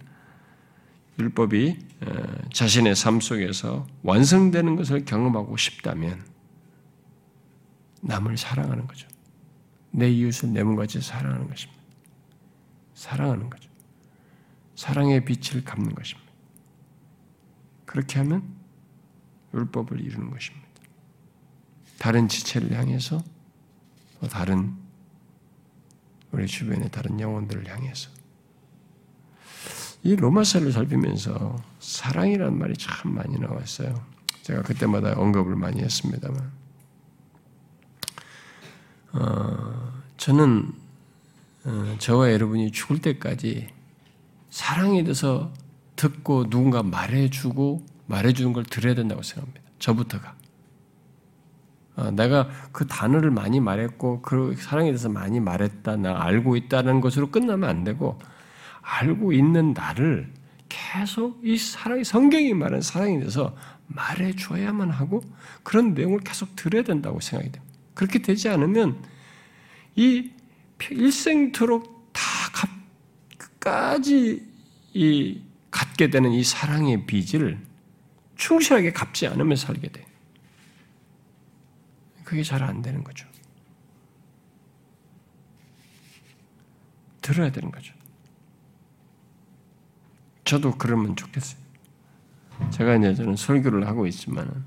율법이 어, 자신의 삶 속에서 완성되는 것을 경험하고 싶다면 남을 사랑하는 거죠. 내 이웃을 내 몸같이 사랑하는 것입니다. 사랑하는 거죠. 사랑의 빛을 갚는 것입니다. 그렇게 하면 율법을 이루는 것입니다. 다른 지체를 향해서 다른 우리 주변의 다른 영혼들을 향해서 이 로마서를 살피면서 사랑이라는 말이 참 많이 나왔어요. 제가 그때마다 언급을 많이 했습니다만 어, 저는 어, 저와 여러분이 죽을 때까지 사랑에 대해서 듣고 누군가 말해주고 말해주는 걸 들어야 된다고 생각합니다. 저부터가. 어, 내가 그 단어를 많이 말했고 그 사랑에 대해서 많이 말했다, 나 알고 있다는 것으로 끝나면 안 되고 알고 있는 나를 계속 이 사랑이 성경이 말하는 사랑에 대해서 말해줘야만 하고 그런 내용을 계속 들어야 된다고 생각이 됩니다. 그렇게 되지 않으면 이 일생토록 다 끝까지 이 갖게 되는 이 사랑의 빚을 충실하게 갚지 않으면 살게 돼. 그게 잘 안 되는 거죠. 들어야 되는 거죠. 저도 그러면 좋겠어요. 제가 이제 저는 설교를 하고 있지만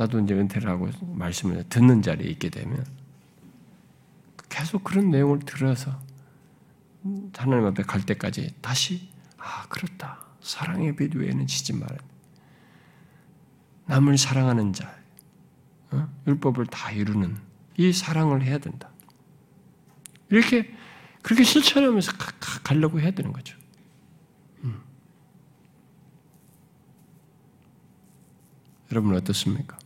나도 이제 은퇴를 하고 말씀을 듣는 자리에 있게 되면 계속 그런 내용을 들어서 하나님 앞에 갈 때까지 다시 아 그렇다 사랑의 빛 외에는 지지 말아 남을 사랑하는 자 어? 율법을 다 이루는 이 사랑을 해야 된다 이렇게 그렇게 실천하면서 가, 가, 가려고 해야 되는 거죠. 음. 여러분 어떻습니까?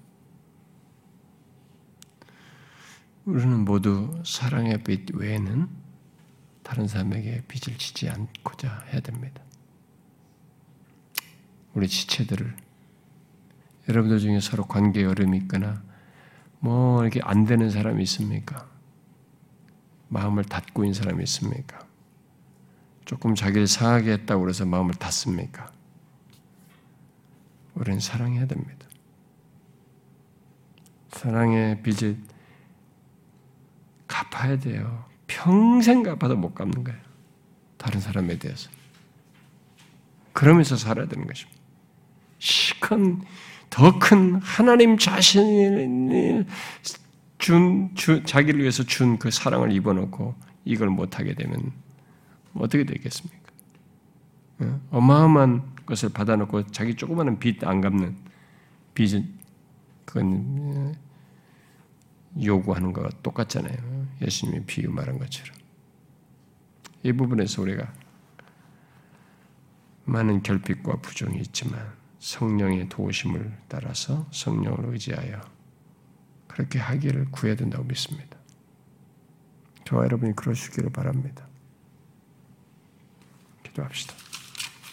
우리는 모두 사랑의 빛 외에는 다른 사람에게 빛을 지지 않고자 해야 됩니다. 우리 지체들을 여러분들 중에 서로 관계 어려움이 있거나 뭐 이렇게 안 되는 사람이 있습니까? 마음을 닫고 있는 사람이 있습니까? 조금 자기를 상하게 했다고 그래서 마음을 닫습니까? 우리는 사랑해야 됩니다. 사랑의 빚을 갚아야 돼요. 평생 갚아도 못 갚는 거예요. 다른 사람에 대해서. 그러면서 살아야 되는 것입니다. 시큰, 더 큰 하나님 자신이 준, 주, 자기를 위해서 준 그 사랑을 입어놓고 이걸 못하게 되면 어떻게 되겠습니까? 어? 어마어마한 것을 받아놓고 자기 조그마한 빚 안 갚는 빚은 그건 어, 요구하는 거와 똑같잖아요. 예수님이 비유 말한 것처럼 이 부분에서 우리가 많은 결핍과 부종이 있지만 성령의 도우심을 따라서 성령을 의지하여 그렇게 하기를 구해야 된다고 믿습니다. 저와 여러분이 그러시기를 바랍니다. 기도합시다.